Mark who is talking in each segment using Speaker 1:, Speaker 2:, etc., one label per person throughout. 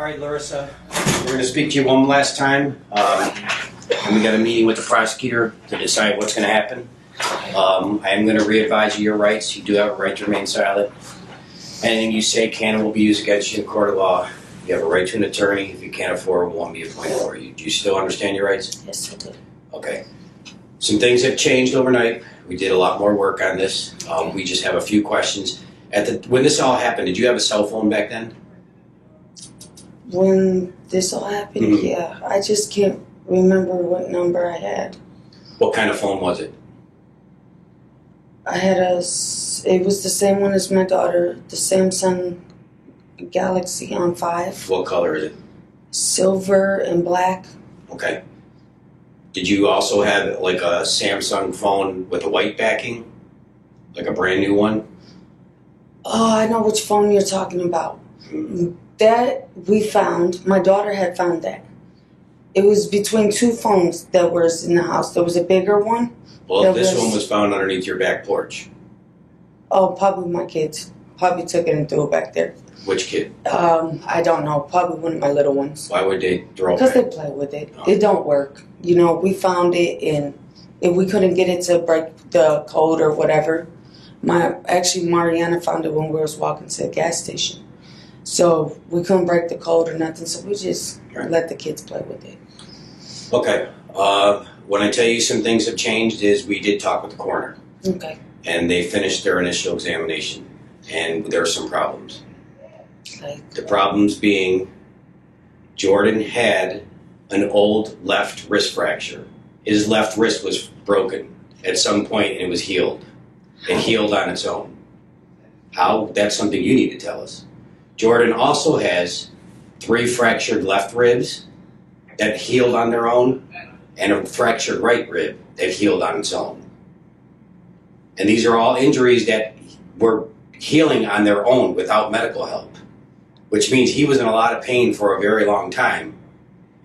Speaker 1: All right, Larissa, we're going to speak to you one last time. Um, and we got a meeting with the prosecutor to decide what's going to happen. Um, I am going to re-advise you your rights. You do have a right to remain silent. Anything you say can and will be used against you in court of law. You have a right to an attorney. If you can't afford one, won't be appointed for you. Do you still understand your rights?
Speaker 2: Yes, I do.
Speaker 1: Okay. Some things have changed overnight. We did a lot more work on this. Um, we just have a few questions. At the when this all happened, did you have a cell phone back then?
Speaker 2: When this all happened,
Speaker 1: Mhm.
Speaker 2: yeah, I just can't remember what number I had.
Speaker 1: What kind of phone was it?
Speaker 2: I had a. it was the same one as my daughter, the Samsung Galaxy on 5,
Speaker 1: What color is it?
Speaker 2: silver and black.
Speaker 1: Okay. Did you also have like a Samsung phone with a white backing? Like a brand new one?
Speaker 2: Oh, I know which phone you're talking about. That we found, my daughter had found that. It was between two phones that was in the house. There was a bigger one.
Speaker 1: Well,
Speaker 2: That
Speaker 1: this
Speaker 2: was-
Speaker 1: one was found underneath your back porch.
Speaker 2: Oh, probably my kids. Probably took it and threw it back there.
Speaker 1: Which kid?
Speaker 2: Um, I don't know. Probably one of my little ones.
Speaker 1: Why would they throw it
Speaker 2: Because they play with it.
Speaker 1: Oh.
Speaker 2: It don't work. You know, we found it and if we couldn't get it to break the code or whatever, my actually Mariana found it when we was walking to the gas station. So we couldn't break the code or nothing, so we just
Speaker 1: Right.
Speaker 2: let the kids play with it.
Speaker 1: Okay. Uh, when I tell you some things have changed, is we did talk with the coroner,
Speaker 2: Okay.
Speaker 1: and they finished their initial examination, and there are some problems.
Speaker 2: Like
Speaker 1: The problems being Jordan had an old left wrist fracture. His left wrist was broken at some point and it was healed. It healed on its own. How? That's something you need to tell us. Jordan also has three fractured left ribs that healed on their own and a fractured right rib that healed on its own. And these are all injuries that were healing on their own without medical help which means he was in a lot of pain for a very long time,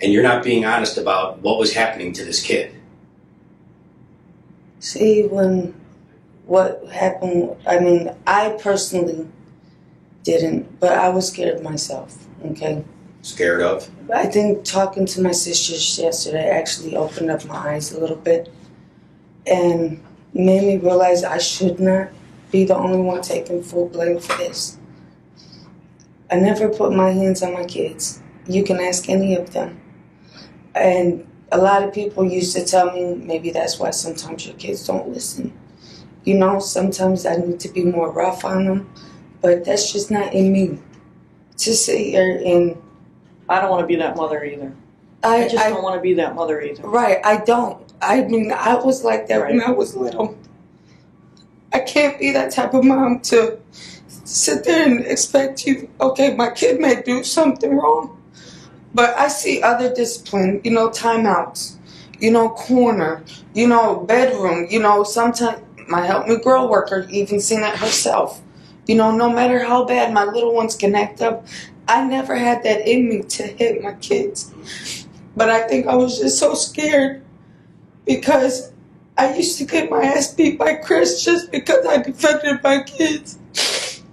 Speaker 1: and you're not being honest about what was happening to this kid.
Speaker 2: see when what happened I mean, I personally didn't, but I was scared of myself, okay?
Speaker 1: Scared of?
Speaker 2: I think talking to my sisters yesterday actually opened up my eyes a little bit and made me realize I should not be the only one taking full blame for this. I never put my hands on my kids. You can ask any of them. And a lot of people used to tell me maybe that's why sometimes your kids don't listen. You know, sometimes I need to be more rough on them, but that's just not in me. To sit here and
Speaker 3: I don't want to be that mother either.
Speaker 2: I,
Speaker 3: I just
Speaker 2: I
Speaker 3: don't want to be that mother either.
Speaker 2: Right, I don't. I mean, I was like that when I was little. I can't be that type of mom to sit there and expect you, okay, my kid may do something wrong. But I see other discipline, you know, timeouts, you know, corner, you know, bedroom, you know, sometimes my help me grow worker even seen it herself. You know, no matter how bad my little ones can act up, I never had that in me to hit my kids. But I think I was just so scared because I used to get my ass beat by Chris just because I defended my kids.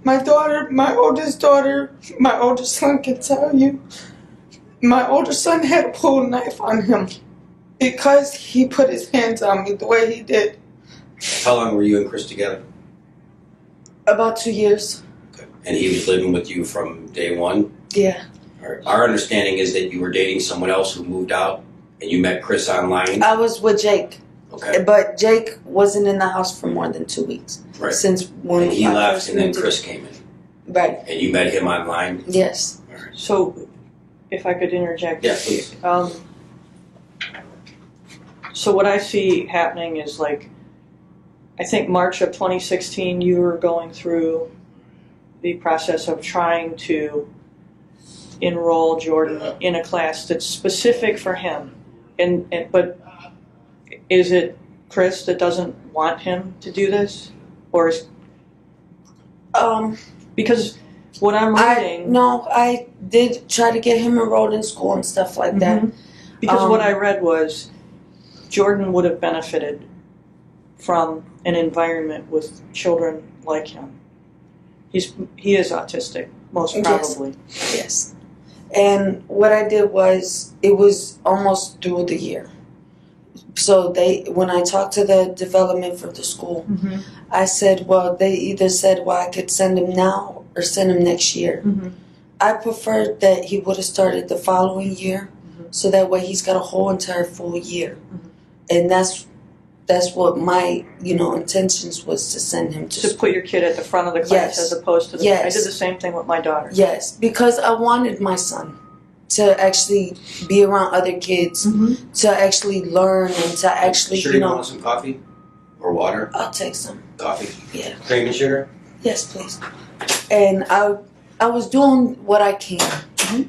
Speaker 2: My daughter, my oldest daughter, my oldest son can tell you, my older son had a pull knife on him because he put his hands on me the way he did.
Speaker 1: How long were you and Chris together?
Speaker 2: About two years. Okay.
Speaker 1: And he was living with you from day one?
Speaker 2: Yeah.
Speaker 1: Our, our understanding is that you were dating someone else who moved out, and you met Chris online?
Speaker 2: I was with Jake,
Speaker 1: Okay.
Speaker 2: but Jake wasn't in the house for more than two weeks.
Speaker 1: Right.
Speaker 2: Since when
Speaker 1: And he
Speaker 2: I
Speaker 1: left,
Speaker 2: first
Speaker 1: and then
Speaker 2: moved in.
Speaker 1: Chris came in.
Speaker 2: Right.
Speaker 1: And you met him online?
Speaker 2: Yes.
Speaker 3: So, if I could interject.
Speaker 1: Yeah, please.
Speaker 3: Um, so what I see happening is like I think March of 2016, you were going through the process of trying to enroll Jordan in a class that's specific for him. And, and but is it Chris that doesn't want him to do this, or is
Speaker 2: Um,
Speaker 3: because what I'm
Speaker 2: I
Speaker 3: reading?
Speaker 2: no, I did try to get him enrolled in school and stuff like that.
Speaker 3: Mhm. Because
Speaker 2: Um,
Speaker 3: what I read was Jordan would have benefited from an environment with children like him. He's he is autistic, most probably.
Speaker 2: Yes. And what I did was it was almost through the year. So they when I talked to the development for the school,
Speaker 3: Mm-hmm.
Speaker 2: I said, well, they either said, well, I could send him now or send him next year.
Speaker 3: Mm-hmm.
Speaker 2: I preferred that he would have started the following year,
Speaker 3: Mhm.
Speaker 2: so that way he's got a whole entire full year,
Speaker 3: Mhm.
Speaker 2: and that's that's what my you know intentions was to send him to.
Speaker 3: To
Speaker 2: school.
Speaker 3: put your kid at the front of the class
Speaker 2: Yes.
Speaker 3: as opposed to the.
Speaker 2: Yes.
Speaker 3: I did the same thing with my daughter.
Speaker 2: Yes, because I wanted my son to actually be around other kids,
Speaker 3: Mm-hmm.
Speaker 2: to actually learn, and to actually
Speaker 1: Sure,
Speaker 2: you
Speaker 1: you
Speaker 2: know.
Speaker 1: want some coffee or water?
Speaker 2: I'll take some.
Speaker 1: Coffee,
Speaker 2: Yeah.
Speaker 1: cream and sugar.
Speaker 2: Yes, please. And I I was doing what I can,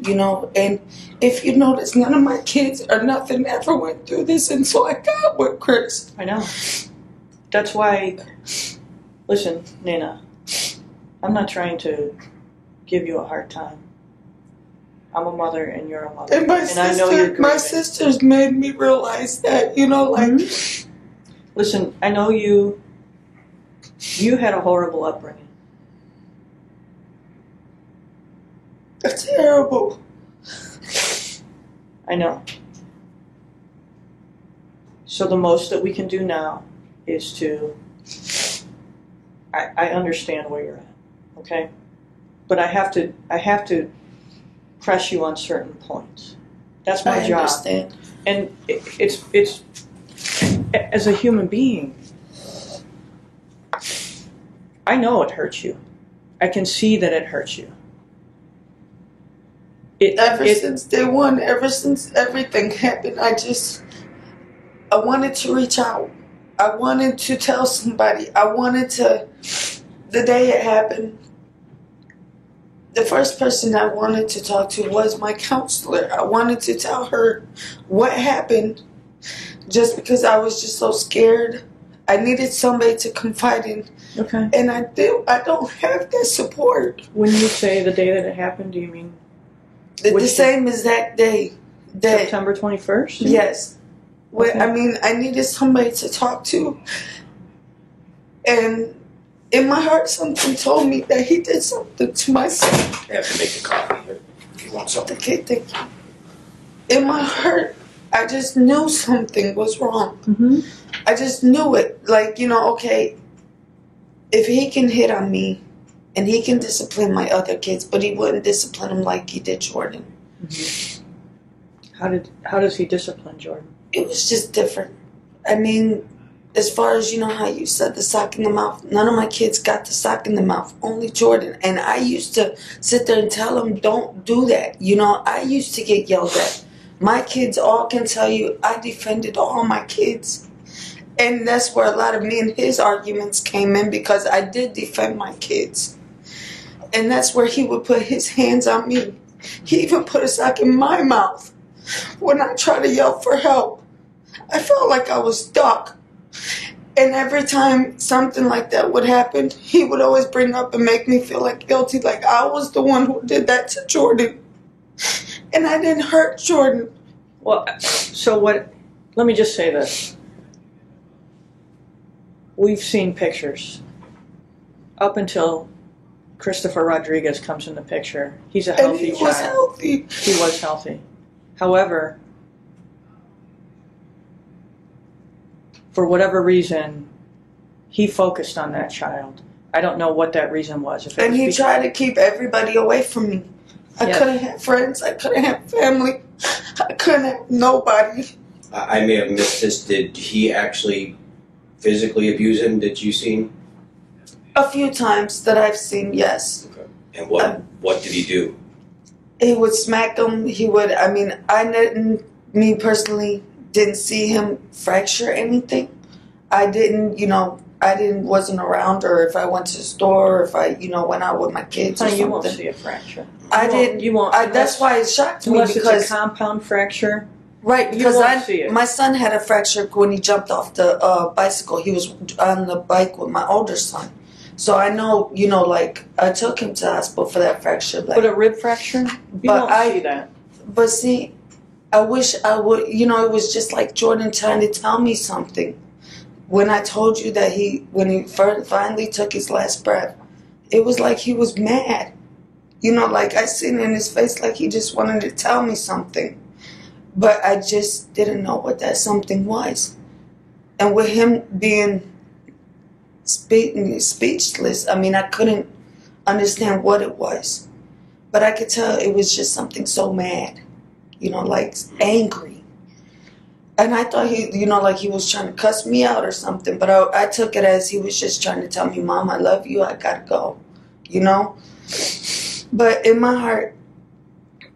Speaker 2: you know. And if you notice, none of my kids or nothing ever went through this until I got with Chris.
Speaker 3: I know. That's why. Listen, Nina. I'm not trying to give you a hard time. I'm a mother, and you're a mother,
Speaker 2: And my
Speaker 3: I know you're
Speaker 2: sister, my sisters made me realize that, you know, like mm-hmm.
Speaker 3: Listen, I know you. You had a horrible upbringing.
Speaker 2: It's terrible.
Speaker 3: I know. So the most that we can do now is to. I, I understand where you're at, okay, but I have to I have to press you on certain points. That's my
Speaker 2: I
Speaker 3: job,
Speaker 2: understand.
Speaker 3: and it, it's it's as a human being. I know it hurts you. I can see that it hurts you. It,
Speaker 2: Ever
Speaker 3: it,
Speaker 2: since day one, ever since everything happened, I just I wanted to reach out. I wanted to tell somebody. I wanted to the day it happened. The first person I wanted to talk to was my counselor. I wanted to tell her what happened just because I was just so scared. I needed somebody to confide in
Speaker 3: okay.
Speaker 2: and I do I don't have that support.
Speaker 3: When you say the day that it happened, do you mean
Speaker 2: The, the
Speaker 3: Which-
Speaker 2: same exact day that
Speaker 3: September 21st?
Speaker 2: Yes. Well,
Speaker 3: Okay.
Speaker 2: I mean, I needed somebody to talk to. And in my heart, something told me that he did something to my son.
Speaker 1: I have to make the coffee if you want something.
Speaker 2: Okay, thank you. In my heart, I just knew something was wrong.
Speaker 3: Mm-hmm.
Speaker 2: I just knew it. Like, you know, okay, if he can hit on me and he can discipline my other kids, but he wouldn't discipline them like he did Jordan. Mm-hmm.
Speaker 3: How did how does he discipline Jordan?
Speaker 2: it was just different. I mean, as far as you know how you said the sock in the mouth, none of my kids got the sock in the mouth, only Jordan. And I used to sit there and tell him, don't do that. You know, I used to get yelled at. My kids all can tell you I defended all my kids. And that's where a lot of me and his arguments came in because I did defend my kids. And that's where he would put his hands on me. He even put a sock in my mouth when I tried to yell for help. I felt like I was stuck. And every time something like that would happen, he would always bring up and make me feel like guilty, like I was the one who did that to Jordan. And I didn't hurt Jordan.
Speaker 3: Well, so what? Let me just say this. We've seen pictures. Up until Christopher Rodriguez comes in the picture, he's a
Speaker 2: And
Speaker 3: healthy
Speaker 2: he was
Speaker 3: child.
Speaker 2: healthy.
Speaker 3: He was healthy. However, for whatever reason, he focused on that child. I don't know what that reason was. If
Speaker 2: And
Speaker 3: was
Speaker 2: he
Speaker 3: because-
Speaker 2: tried to keep everybody away from me. I
Speaker 3: Yeah.
Speaker 2: couldn't have friends. I couldn't have family. I couldn't have nobody.
Speaker 1: I I may have missed this. Did he actually physically abuse him? Did you see him?
Speaker 2: A few times that I've seen, yes. Okay.
Speaker 1: And what
Speaker 2: Uh,
Speaker 1: what did he do?
Speaker 2: he would smack him. He would. I mean, I didn't. Me personally, didn't see him fracture anything. I didn't. You know, I didn't wasn't around, or if I went to the store, or if I you know went out with my kids or
Speaker 3: Honey, you won't see a fracture.
Speaker 2: I
Speaker 3: You
Speaker 2: didn't.
Speaker 3: You won't.
Speaker 2: I, that's why it shocked me because
Speaker 3: it's a compound fracture.
Speaker 2: right
Speaker 3: you
Speaker 2: because
Speaker 3: won't
Speaker 2: I
Speaker 3: see it.
Speaker 2: my son had a fracture when he jumped off the uh, bicycle. He was on the bike with my older son, so I know you know like I took him to hospital for that fracture. Like,
Speaker 3: But a rib fracture, you
Speaker 2: But I-
Speaker 3: see that.
Speaker 2: But see, I wish I would, you know, it was just like Jordan trying to tell me something. When I told you that he, when he finally took his last breath, it was like he was mad. You know, like I seen in his face like he just wanted to tell me something. But I just didn't know what that something was. And with him being spe- speechless, I mean, I couldn't understand what it was. But I could tell it was just something so mad, you know, like angry. And I thought he, you know, like he was trying to cuss me out or something. But I, I took it as he was just trying to tell me, Mom, I love you. I gotta go, you know? But in my heart,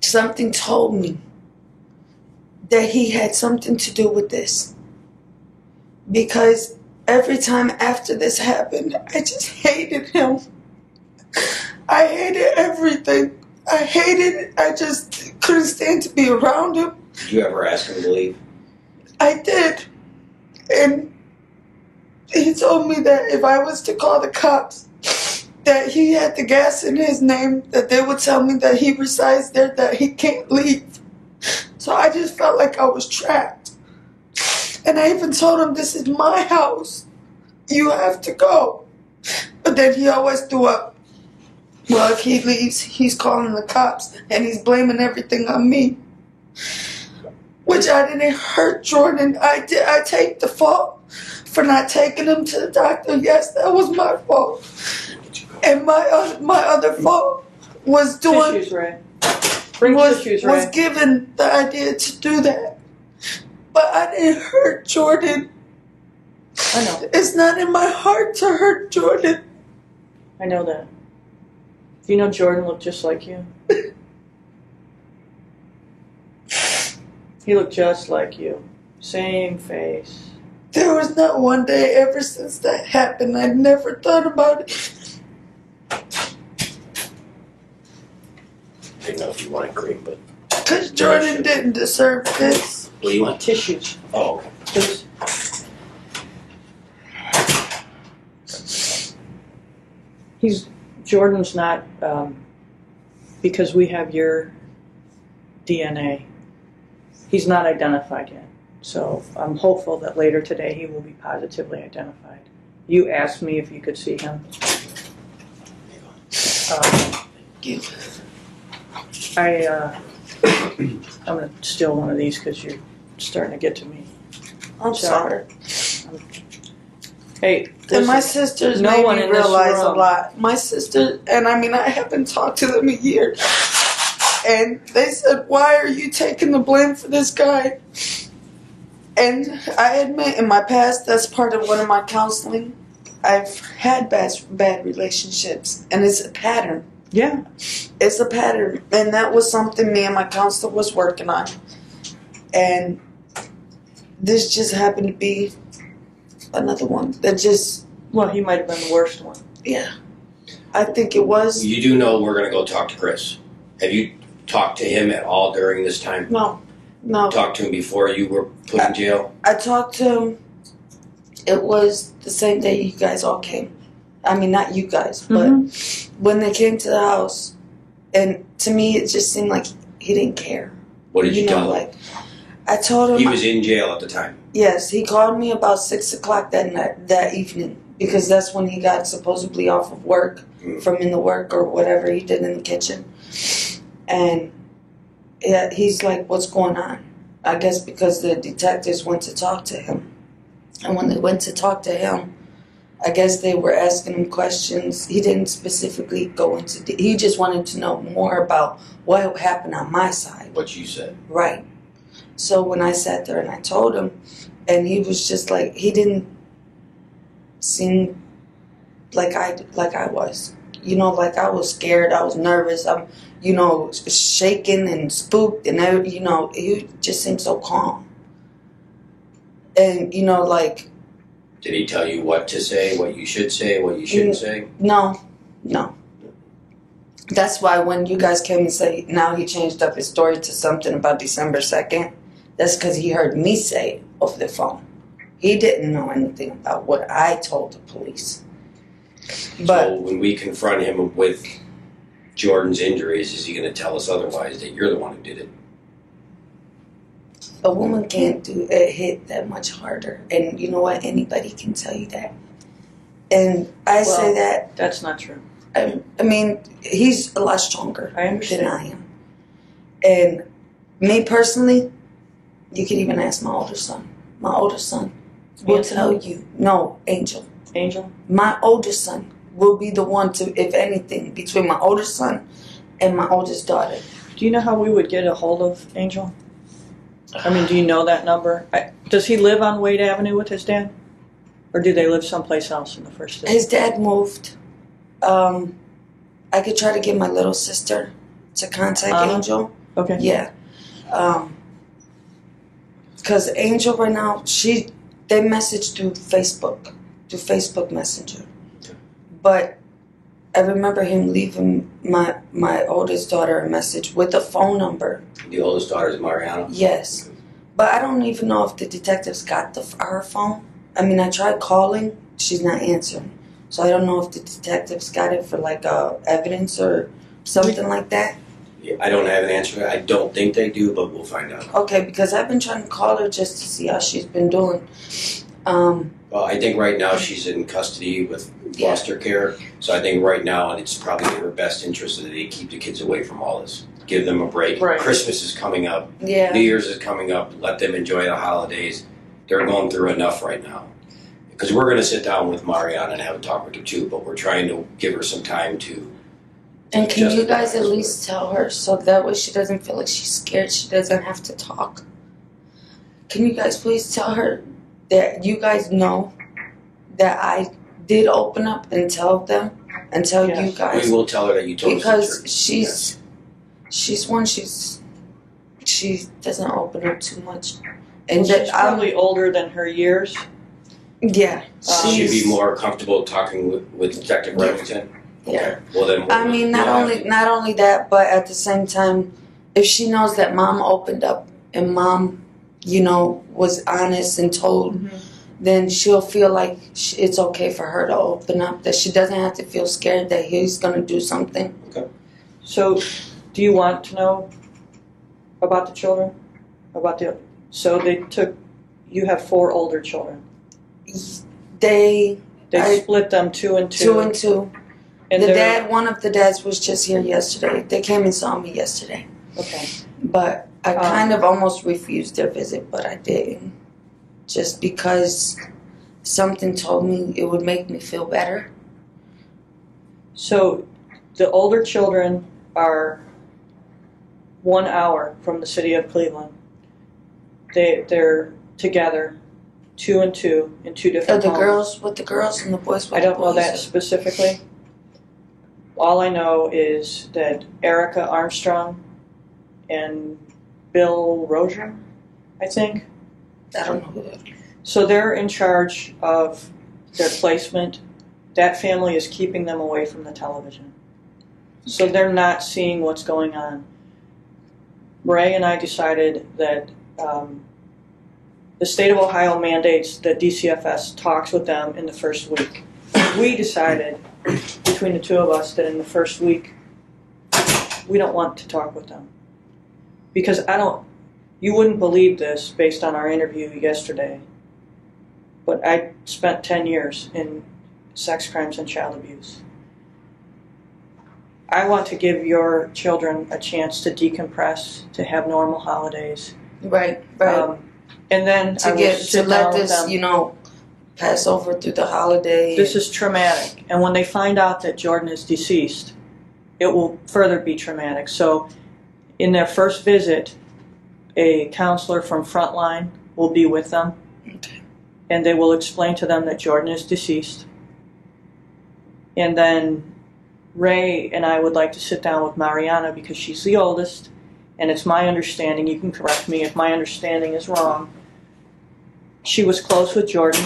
Speaker 2: something told me that he had something to do with this. Because every time after this happened, I just hated him. I hated everything. I hated. I just couldn't stand to be around him.
Speaker 1: Did you ever ask him to leave?
Speaker 2: I did. And he told me that if I was to call the cops, that he had the gas in his name, that they would tell me that he resides there, that he can't leave. So I just felt like I was trapped. And I even told him, This is my house. You have to go. But then he always threw up. Well, if he leaves, he's calling the cops and he's blaming everything on me. Which I didn't hurt Jordan. I did. I take the fault for not taking him to the doctor. Yes, that was my fault. And my uh, my other fault was doing
Speaker 3: Tissues, Ray. Bring
Speaker 2: was,
Speaker 3: tissues,
Speaker 2: was given the idea to do that. But I didn't hurt Jordan.
Speaker 3: I know.
Speaker 2: It's not in my heart to hurt Jordan.
Speaker 3: I know that. Do you know Jordan looked just like you? he looked just like you. Same face.
Speaker 2: There was not one day ever since that happened. I never thought about it.
Speaker 1: I didn't know if you wanted cream, but
Speaker 2: Because Jordan didn't deserve this.
Speaker 1: What do you want?
Speaker 3: Tissues,
Speaker 1: Oh, okay.
Speaker 3: please. He's Jordan's not um, because we have your DNA. He's not identified yet, so I'm hopeful that later today he will be positively identified. You asked me if you could see him. Um, I uh, I'm gonna steal one of these because you're starting to get to me.
Speaker 2: I'm sorry.
Speaker 3: Hey,
Speaker 2: And my sisters
Speaker 3: no
Speaker 2: made
Speaker 3: one
Speaker 2: me realize a lot. My sister, and I mean, I haven't talked to them in years. And they said, Why are you taking the blame for this guy? And I admit, in my past, that's part of one of my counseling. I've had bad, bad relationships, and it's a pattern.
Speaker 3: yeah,
Speaker 2: It's a pattern, and that was something me and my counselor was working on. And this just happened to be another one that just,
Speaker 3: well, he might have been the worst one.
Speaker 2: yeah. I think it was.
Speaker 1: You do know we're gonna go talk to Chris. Have you talked to him at all during this time?
Speaker 2: No, no.
Speaker 1: Talked to him before you were put in jail?
Speaker 2: I talked to him. It was the same day you guys all came. I mean, not you guys, but mm-hmm. when they came to the house, and to me, it just seemed like he didn't care.
Speaker 1: What did you,
Speaker 2: know,
Speaker 1: tell him?
Speaker 2: like I told him.
Speaker 1: He was in jail at the time.
Speaker 2: Yes, he called me about six o'clock that night, that evening, because that's when he got supposedly off of work
Speaker 1: Mm.
Speaker 2: from in the work or whatever he did in the kitchen, and yeah, he's like, "What's going on?" I guess because the detectives went to talk to him, and when they went to talk to him, I guess they were asking him questions. He didn't specifically go into. de- He just wanted to know more about what happened on my side.
Speaker 1: What you said.
Speaker 2: Right. So when I sat there and I told him, and he was just like he didn't seem like I like I was. You know, like I was scared. I was nervous. I'm, you know, shaking and spooked, and I, you know, he just seemed so calm. And you know, like
Speaker 1: Did he tell you what to say, what you should say, what you shouldn't mm, say?
Speaker 2: No, no. That's why when you guys came and say now he changed up his story to something about December 2nd, that's because he heard me say it over the phone. He didn't know anything about what I told the police. But
Speaker 1: so when we confront him with Jordan's injuries, is he going to tell us otherwise that you're the one who did it?
Speaker 2: a woman can't do it hit that much harder. And you know what? Anybody can tell you that. And I say that,
Speaker 3: That's not true.
Speaker 2: I, I mean, he's a lot stronger
Speaker 3: I understand.
Speaker 2: than I am. And me personally, you could even ask my older son. My older son will tell you, no, Angel.
Speaker 3: Angel?
Speaker 2: My older son will be the one to, if anything, between my older son and my oldest daughter.
Speaker 3: Do you know how we would get a hold of Angel? I mean, do you know that number? I, does he live on Wade Avenue with his dad? Or do they live someplace else in the first city?
Speaker 2: His dad moved. Um, I could try to get my little sister to contact
Speaker 3: Anna?
Speaker 2: Angel.
Speaker 3: Okay.
Speaker 2: Yeah. Um, cause Angel right now, she they message through Facebook, through Facebook Messenger. But I remember him leaving my my oldest daughter a message with a phone number.
Speaker 1: The oldest daughter is Mariana.
Speaker 2: Yes, but I don't even know if the detectives got the her phone. I mean, I tried calling, she's not answering. So I don't know if the detectives got it for like uh, evidence or something like that.
Speaker 1: Yeah, I don't have an answer. I don't think they do, but we'll find out.
Speaker 2: Okay, because I've been trying to call her just to see how she's been doing. Um,
Speaker 1: Well, I think right now she's in custody with
Speaker 2: Yeah.
Speaker 1: foster care. So I think right now it's probably in her best interest that they keep the kids away from all this. Give them a break.
Speaker 3: Right.
Speaker 1: Christmas is coming up.
Speaker 2: yeah,
Speaker 1: New Year's is coming up. Let them enjoy the holidays. They're going through enough right now. Because we're going to sit down with Marianne and have a talk with her too, but we're trying to give her some time to.
Speaker 2: And can you guys at least tell her so that way she doesn't feel like she's scared? She doesn't have to talk. Can you guys please tell her that you guys know that I did open up and tell them and tell you guys
Speaker 1: We will tell her that you told us the
Speaker 2: because
Speaker 1: truth.
Speaker 2: she's she's one she's she doesn't open up too much and
Speaker 3: Well,
Speaker 2: that
Speaker 3: she's
Speaker 2: I'm-
Speaker 3: probably older than her years.
Speaker 2: yeah
Speaker 3: Uh,
Speaker 1: She'd
Speaker 2: she's
Speaker 1: be more comfortable talking with, with Detective
Speaker 2: Yeah.
Speaker 1: Remington.
Speaker 2: Yeah
Speaker 1: Well then.
Speaker 2: I mean not
Speaker 1: we'll have
Speaker 2: only not only that but at the same time if she knows that mom opened up and mom you know was honest and told mm-hmm. then she'll feel like sh it's okay for her to open up that she doesn't have to feel scared that he's going to do something Okay.
Speaker 3: So, do you want to know about the children? About the. So they took. You have four older children.
Speaker 2: they
Speaker 3: They
Speaker 2: I-
Speaker 3: split them two and two.
Speaker 2: two and two
Speaker 3: and
Speaker 2: the dad one of the dads was just here yesterday they came and saw me yesterday
Speaker 3: Okay.
Speaker 2: but I
Speaker 3: Um,
Speaker 2: kind of almost refused their visit, but I didn't. Just because something told me it would make me feel better.
Speaker 3: So, the older children are one hour from the city of Cleveland. They they're together, two and two in two different
Speaker 2: the
Speaker 3: homes.
Speaker 2: girls with the girls and the boys with
Speaker 3: I don't
Speaker 2: the
Speaker 3: know that specifically. All I know is that Erica Armstrong and Bill Rozier, I think.
Speaker 2: I don't know who that
Speaker 3: So they're in charge of their placement. That family is keeping them away from the television. So they're not seeing what's going on. Ray and I decided that um, the state of Ohio mandates that DCFS talks with them in the first week. We decided, between the two of us, that in the first week, we don't want to talk with them. Because I don't, you wouldn't believe this based on our interview yesterday, but I spent 10 years in sex crimes and child abuse. I want to give your children a chance to decompress, to have normal holidays.
Speaker 2: Right, right.
Speaker 3: Um, and then
Speaker 2: to
Speaker 3: will
Speaker 2: get to let this, you know, pass over through the holiday.
Speaker 3: This is traumatic. And when they find out that Jordan is deceased, it will further be traumatic. So, in their first visit, a counselor from Frontline will be with them.
Speaker 2: Okay.
Speaker 3: And they will explain to them that Jordan is deceased. And then Ray and I would like to sit down with Mariana because she's the oldest. And it's my understanding, you can correct me if my understanding is wrong. She was close with Jordan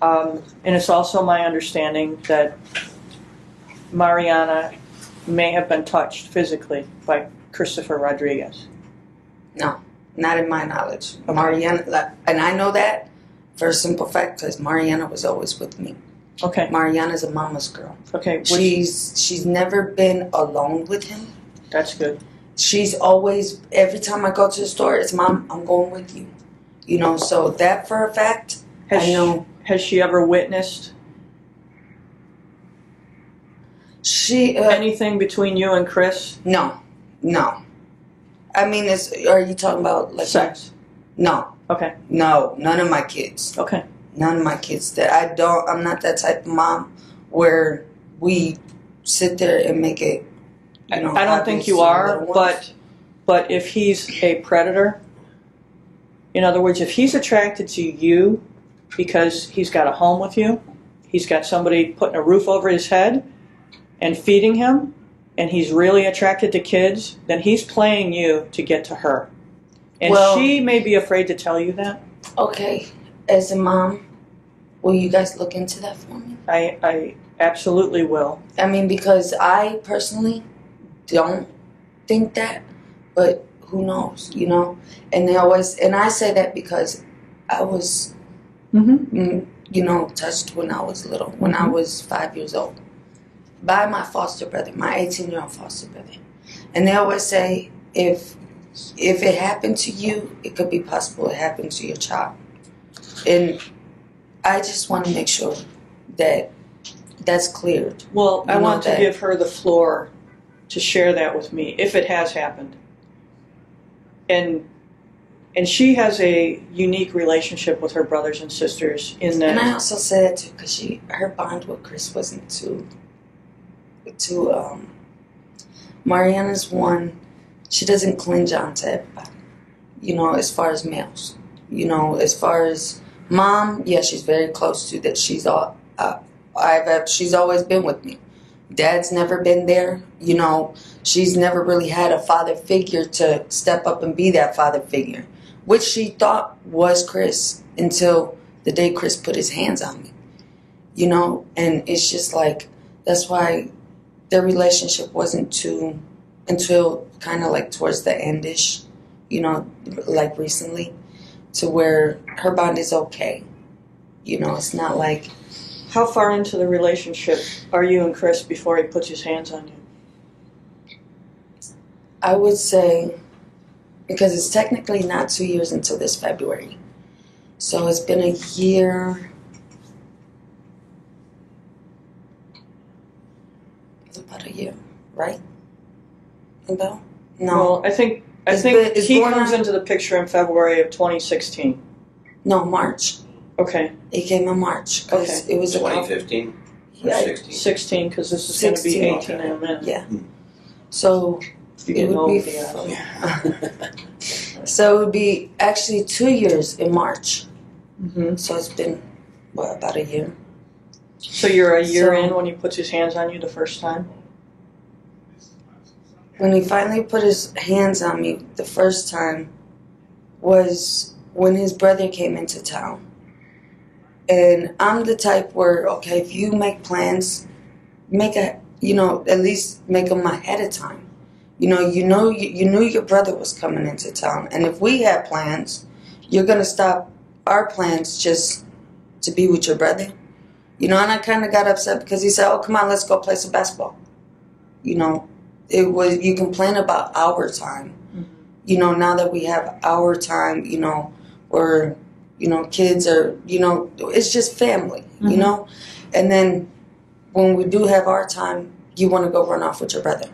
Speaker 3: Um, and it's also my understanding that Mariana may have been touched physically by Christopher Rodriguez.
Speaker 2: No, not in my knowledge. Mariana, and I know that for a simple fact because Mariana was always with me.
Speaker 3: Okay,
Speaker 2: Mariana's a mama's girl.
Speaker 3: okay,
Speaker 2: She's she's never been alone with him.
Speaker 3: that's good.
Speaker 2: She's always every time I go to the store, it's mom. I'm going with you. You know, so that for a fact,
Speaker 3: Has
Speaker 2: I
Speaker 3: she,
Speaker 2: know.
Speaker 3: Has she ever witnessed
Speaker 2: She uh,
Speaker 3: anything between you and Chris?
Speaker 2: no, no. I mean, is are you talking about like
Speaker 3: Sex.
Speaker 2: No,
Speaker 3: Okay,
Speaker 2: no, none of my kids.
Speaker 3: okay.
Speaker 2: None of my kids. That I don't. I'm not that type of mom where we sit there and make it. You know,
Speaker 3: I don't think you are, but but if he's a predator, in other words, if he's attracted to you because he's got a home with you, he's got somebody putting a roof over his head and feeding him, and he's really attracted to kids, then he's playing you to get to her. And
Speaker 2: Well-
Speaker 3: she may be afraid to tell you that.
Speaker 2: okay, as a mom, will you guys look into that for me?
Speaker 3: I, I absolutely will.
Speaker 2: I mean, because I personally don't think that, but who knows, you know? And they always, and I say that because I was,
Speaker 3: Mm-hmm.
Speaker 2: mm, you know, touched when I was little, when I
Speaker 3: Mhm.
Speaker 2: was five years old, by my foster brother, my 18 year old foster brother. And they always say, if if it happened to you, it could be possible it happened to your child. And I just want to make sure that that's cleared.
Speaker 3: Well, I want to give her the floor to share that with me if it has happened. And and she has a unique relationship with her brothers and sisters in
Speaker 2: And I also said that too because she her bond with Chris wasn't too too um Mariana's one she doesn't cling on to everybody. You know, as far as males. You know, as far as mom, yeah, she's very close to that. She's all uh, I've had- she's always been with me. Dad's never been there. You know, she's never really had a father figure to step up and be that father figure, which she thought was Chris until the day Chris put his hands on me. You know, and it's just like that's why their relationship wasn't too until kind of like towards the endish, you know, like recently, to where her bond is okay. You know, it's not like
Speaker 3: how far into the relationship are you and Chris before he puts his hands on you?
Speaker 2: I would say because it's technically not two years until this February. So it's been a year. About a year, right? About? No.
Speaker 3: Well, I think I
Speaker 2: It's
Speaker 3: think
Speaker 2: been-
Speaker 3: he
Speaker 2: born
Speaker 3: comes
Speaker 2: on-
Speaker 3: into the picture in February of 2016.
Speaker 2: no, March.
Speaker 3: Okay,
Speaker 2: It came in March
Speaker 3: Okay.
Speaker 2: it was a
Speaker 1: 2015 or
Speaker 2: Yeah,
Speaker 1: 16?
Speaker 3: 16 because this is going to be
Speaker 2: 16,
Speaker 3: 18 in a minute.
Speaker 2: Yeah. Hmm. So
Speaker 3: You
Speaker 2: it would be.
Speaker 3: again.
Speaker 2: so it would be actually two years in March.
Speaker 3: hmm
Speaker 2: So it's been what about a year?
Speaker 3: So you're a year
Speaker 2: So-
Speaker 3: in when he puts his hands on you the first time.
Speaker 2: when he finally put his hands on me the first time was when his brother came into town. And I'm the type where, okay, if you make plans, make a, you know, at least make them ahead of time. You know, you know, you, you knew your brother was coming into town. And if we had plans, you're going to stop our plans just to be with your brother. You know, and I kind of got upset because he said, oh, come on, let's go play some basketball. You know, it was you complain about our time you know now that we have our time you know or you know kids are you know it's just family you
Speaker 3: Mhm.
Speaker 2: know and then when we do have our time you want to go run off with your brother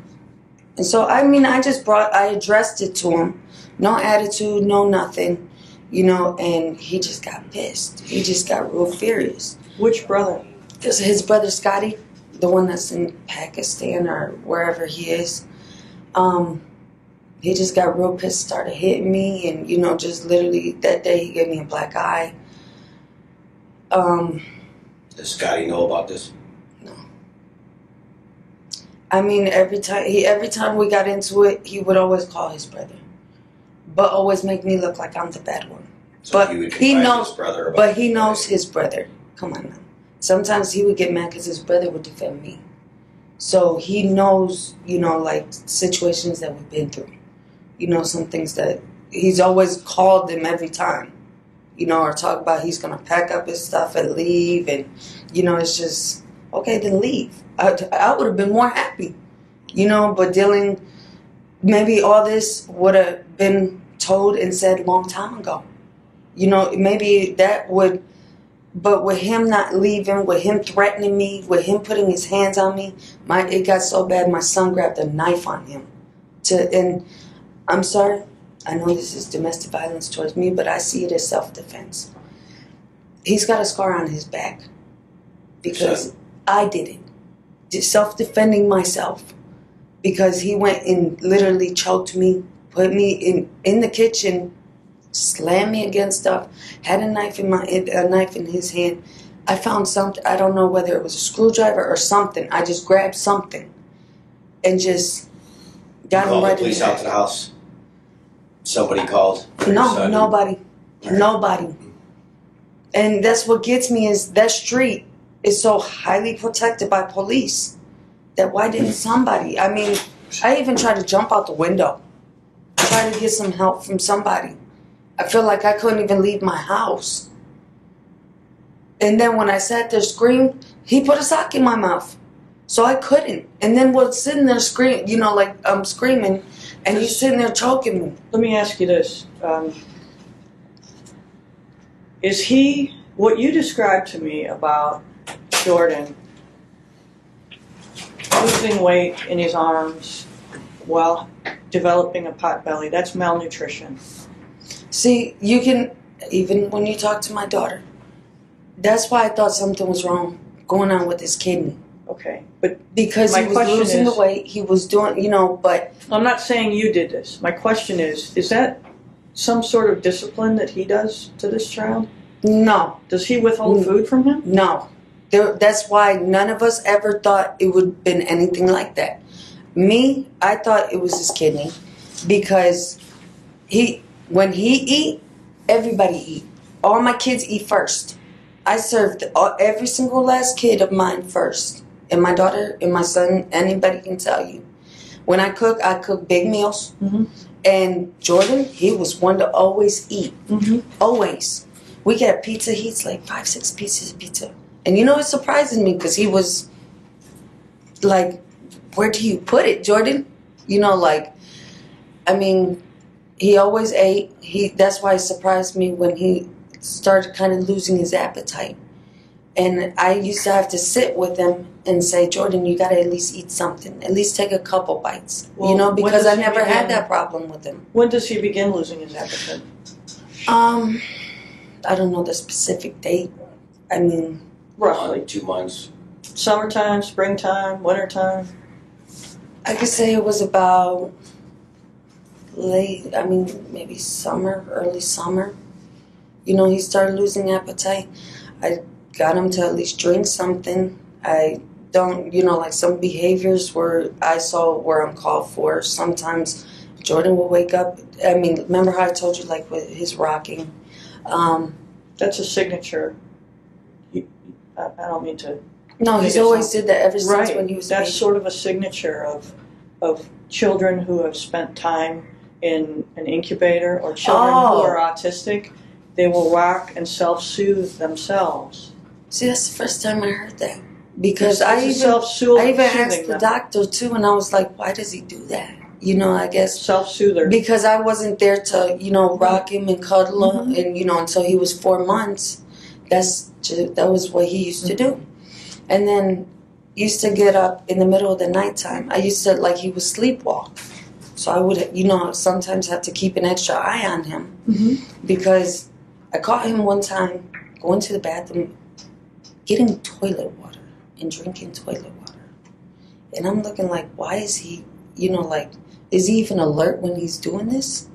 Speaker 2: and so i mean i just brought i addressed it to him no attitude no nothing you know and he just got pissed he just got real furious
Speaker 3: Which brother?
Speaker 2: because his brother Scotty, the one that's in Pakistan or wherever he is, um, he just got real pissed, started hitting me, and you know, just literally that day he gave me a black eye. Um,
Speaker 1: Does Scotty know about this?
Speaker 2: I mean, every time he, every time we got into it, he would always call his brother, but always make me look like I'm the bad one.
Speaker 1: So
Speaker 2: But
Speaker 1: he
Speaker 2: knows-
Speaker 1: his brother about
Speaker 2: But he knows his brother. Come on now. Sometimes he would get mad because his brother would defend me. So he knows, you know, like situations that we've been through. You know, some things that he's always called them every time. You know, or talk about he's gonna pack up his stuff and leave, and you know, it's just okay. Then leave. I, I would have been more happy, you know. But dealing, maybe all this would have been told and said long time ago. You know, maybe that would but with him not leaving, with him threatening me, with him putting his hands on me, my it got so bad my son grabbed a knife on him. To and I'm sorry, I know this is domestic violence towards me, but I see it as self defense. He's got a scar on his back because. I did it. Self defending myself because he went and literally choked me, put me in in the kitchen slammed me against stuff, had a knife in my a knife in his hand. I found something. I don't know whether it was a screwdriver or something. I just grabbed something and just got him
Speaker 1: the
Speaker 2: right in
Speaker 1: police
Speaker 2: the
Speaker 1: out to the house. Somebody called.
Speaker 2: No, nobody,
Speaker 1: Alright.
Speaker 2: nobody. And that's what gets me is that street is so highly protected by police. That why didn't somebody? I mean, I even tried to jump out the window, try to get some help from somebody. I feel like I couldn't even leave my house. And then when I sat there screamed, he put a sock in my mouth. So I couldn't. And then was sitting there screaming, you know, like I'm screaming, and he's sitting there choking me.
Speaker 3: Let me ask you this. Um, is he, what you described to me about Jordan losing weight in his arms while developing a pot belly, that's malnutrition.
Speaker 2: See, you can even when you talk to my daughter. That's why I thought something was wrong going on with his kidney
Speaker 3: Okay, but
Speaker 2: because he was losing
Speaker 3: is-
Speaker 2: the weight. He was doing, you know, but
Speaker 3: I'm not saying you did this. My question is, is that some sort of discipline that he does to this child?
Speaker 2: no,
Speaker 3: Does he withhold food from him?
Speaker 2: no. There, that's why none of us ever thought it would have been anything like that. Me, I thought it was his kidney because he when he eat, everybody eat. All my kids eat first. I served all, every single last kid of mine first, and my daughter and my son. Anybody can tell you. When I cook, I cook big meals.
Speaker 3: Mhm.
Speaker 2: And Jordan, he was one to always eat.
Speaker 3: Mm-hmm.
Speaker 2: Always. We get pizza. He's like five, six pieces of pizza. And you know, it surprises me because he was like, where do you put it, Jordan? You know, like, I mean, he always ate. He that's why it surprised me when he started kind of losing his appetite. And I used to have to sit with him and say, Jordan, you got to at least eat something. At least take a couple bites.
Speaker 3: Well,
Speaker 2: you know, because I never had that problem with him.
Speaker 3: When does he begin losing his appetite?
Speaker 2: Um, I don't know the specific date. I mean,
Speaker 3: Roughly.
Speaker 1: Like two months.
Speaker 3: Summertime, springtime, wintertime?
Speaker 2: I could say it was about late. I mean, maybe summer, early summer. You know, he started losing appetite. I got him to at least drink something. I don't, you know, like some behaviors where I saw where I'm called for. Sometimes Jordan will wake up. I mean, remember how I told you, like with his rocking. Um,
Speaker 3: That's a signature. I, I don't mean to.
Speaker 2: no, he's always did that ever since
Speaker 3: Right.
Speaker 2: when he was
Speaker 3: That's sort of a signature of of children who have spent time in an incubator or children who
Speaker 2: Oh.
Speaker 3: are autistic. They will rock and self-soothe themselves.
Speaker 2: See, that's the first time I heard that. Because I even I even asked the doctor too, and I was like, "Why does he do that?" You know, I guess
Speaker 3: self-soother.
Speaker 2: because I wasn't there to, you know, rock him and cuddle him,
Speaker 3: Mhm.
Speaker 2: and you know, until he was four months. That's ju- that was what he used to do, and then used to get up in the middle of the nighttime. I used to like he would sleepwalk, so I would, you know, sometimes have to keep an extra eye on him
Speaker 3: Mhm.
Speaker 2: because I caught him one time going to the bathroom, getting toilet water and drinking toilet water. And I'm looking like, why is he, you know, like, is he even alert when he's doing this?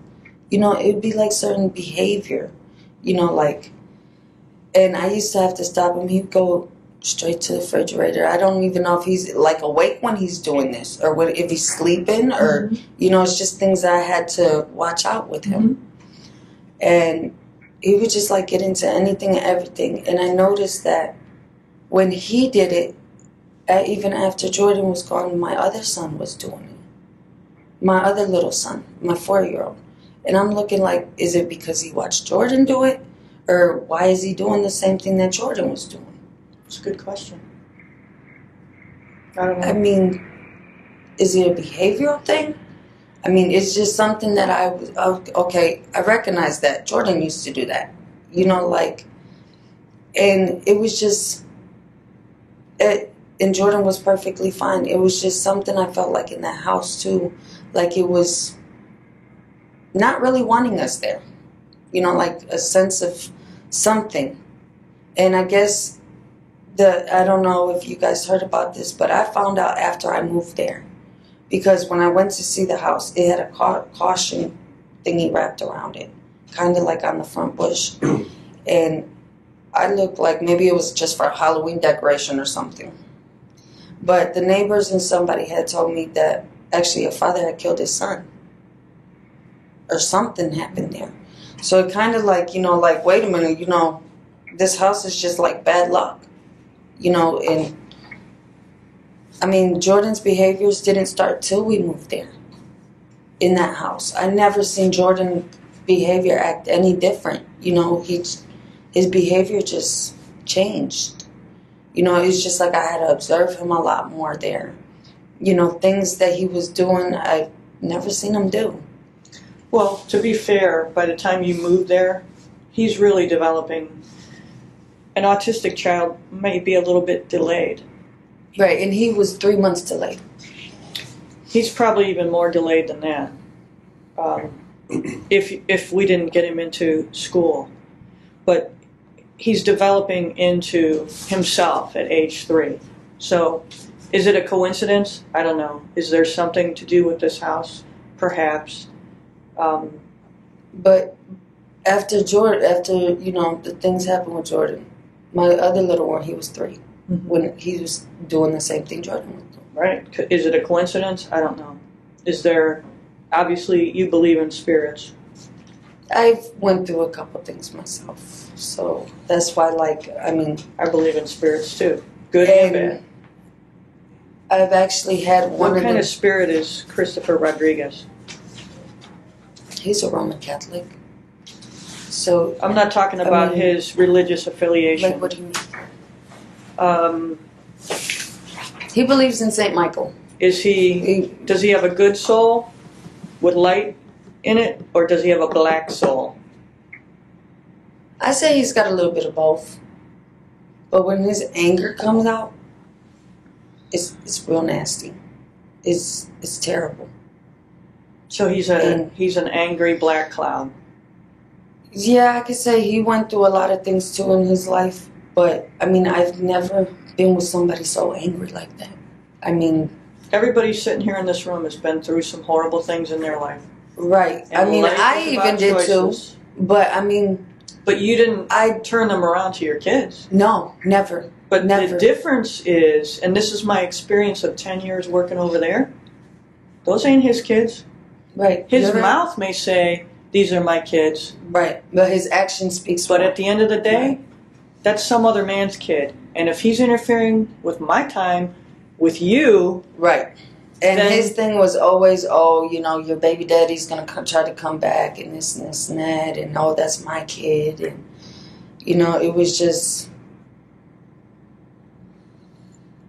Speaker 2: You know, it would be like certain behavior, you know, like, and I used to have to stop him. He'd go straight to the refrigerator. I don't even know if he's like awake when he's doing this or what, if he's sleeping or, you know, it's just things I had to watch out with him. And he would just like get into anything and everything. And I noticed that when he did it, uh, even after Jordan was gone, my other son was doing it. My other little son, my four year old. And I'm looking like, is it because he watched Jordan do it? Or why is he doing the same thing that Jordan was doing?
Speaker 3: It's a good question. I don't know.
Speaker 2: I mean, is it a behavioral thing? I mean, it's just something that I was, oh, okay, I recognize that. Jordan used to do that. You know, like, and it was just, it, and Jordan was perfectly fine. It was just something I felt like in that house too. Like it was not really wanting us there. You know, like a sense of something. And I guess the I don't know if you guys heard about this, but I found out after I moved there. Because when I went to see the house, it had a ca- caution thingy wrapped around it, kind of like on the front bush. and I looked like maybe it was just for Halloween decoration or something. But the neighbors and somebody had told me that actually a father had killed his son. Or something happened there. So it kind of like, you know, like, wait a minute, you know, this house is just like bad luck. You know, and I mean, Jordan's behaviors didn't start till we moved there in that house. I never seen Jordan behavior act any different. You know, he his behavior just changed. You know, it's just like I had to observe him a lot more there. You know, things that he was doing, I never seen him do.
Speaker 3: Well, to be fair, by the time you move there, he's really developing. An autistic child may be a little bit delayed.
Speaker 2: Right, and he was three months delayed.
Speaker 3: He's probably even more delayed than that. Um, if if we didn't get him into school, but he's developing into himself at age three. So, is it a coincidence? I don't know. Is there something to do with this house? Perhaps. Um,
Speaker 2: But after Jordan, after you know the things happened with Jordan, my other little one, he was 3
Speaker 3: Mhm.
Speaker 2: when he was doing the same thing Jordan was doing.
Speaker 3: right? Is it a coincidence? I don't know. Is there? Obviously, you believe in spirits.
Speaker 2: I've went through a couple things myself, so that's why, like, I mean,
Speaker 3: I believe in spirits too, good and,
Speaker 2: And
Speaker 3: bad.
Speaker 2: I've actually had one
Speaker 3: What
Speaker 2: of
Speaker 3: kind
Speaker 2: the.
Speaker 3: of spirit is Christopher Rodriguez?
Speaker 2: He's a Roman Catholic, so
Speaker 3: I'm not talking about
Speaker 2: mean,
Speaker 3: his religious affiliation.
Speaker 2: like, what do you mean?
Speaker 3: Um,
Speaker 2: He believes in Saint Michael.
Speaker 3: is he?
Speaker 2: He,
Speaker 3: Does he have a good soul with light in it, or does he have a black soul?
Speaker 2: I say he's got a little bit of both, but when his anger comes out, it's it's real nasty. It's it's terrible.
Speaker 3: So he's a
Speaker 2: And-
Speaker 3: he's an angry black cloud.
Speaker 2: Yeah, I could say he went through a lot of things too in his life, but I mean, I've never been with somebody so angry like that. I mean,
Speaker 3: Everybody sitting here in this room has been through some horrible things in their life.
Speaker 2: right. I mean, I even did too, but I mean,
Speaker 3: But you didn't
Speaker 2: I
Speaker 3: turn them around to your kids.
Speaker 2: no, never.
Speaker 3: But
Speaker 2: Never.
Speaker 3: the difference is, and this is my experience of 10 years working over there, those ain't his kids.
Speaker 2: Right.
Speaker 3: His
Speaker 2: right.
Speaker 3: mouth may say, These are my kids.
Speaker 2: Right, but his action speaks.
Speaker 3: But at the end of the day, that's some other man's kid. And if he's interfering with my time, with you,
Speaker 2: Right. And
Speaker 3: Then-
Speaker 2: his thing was always, oh, you know, your baby daddy's gonna come, try to come back and this and this and that, and oh, that's my kid, and you know, it was just,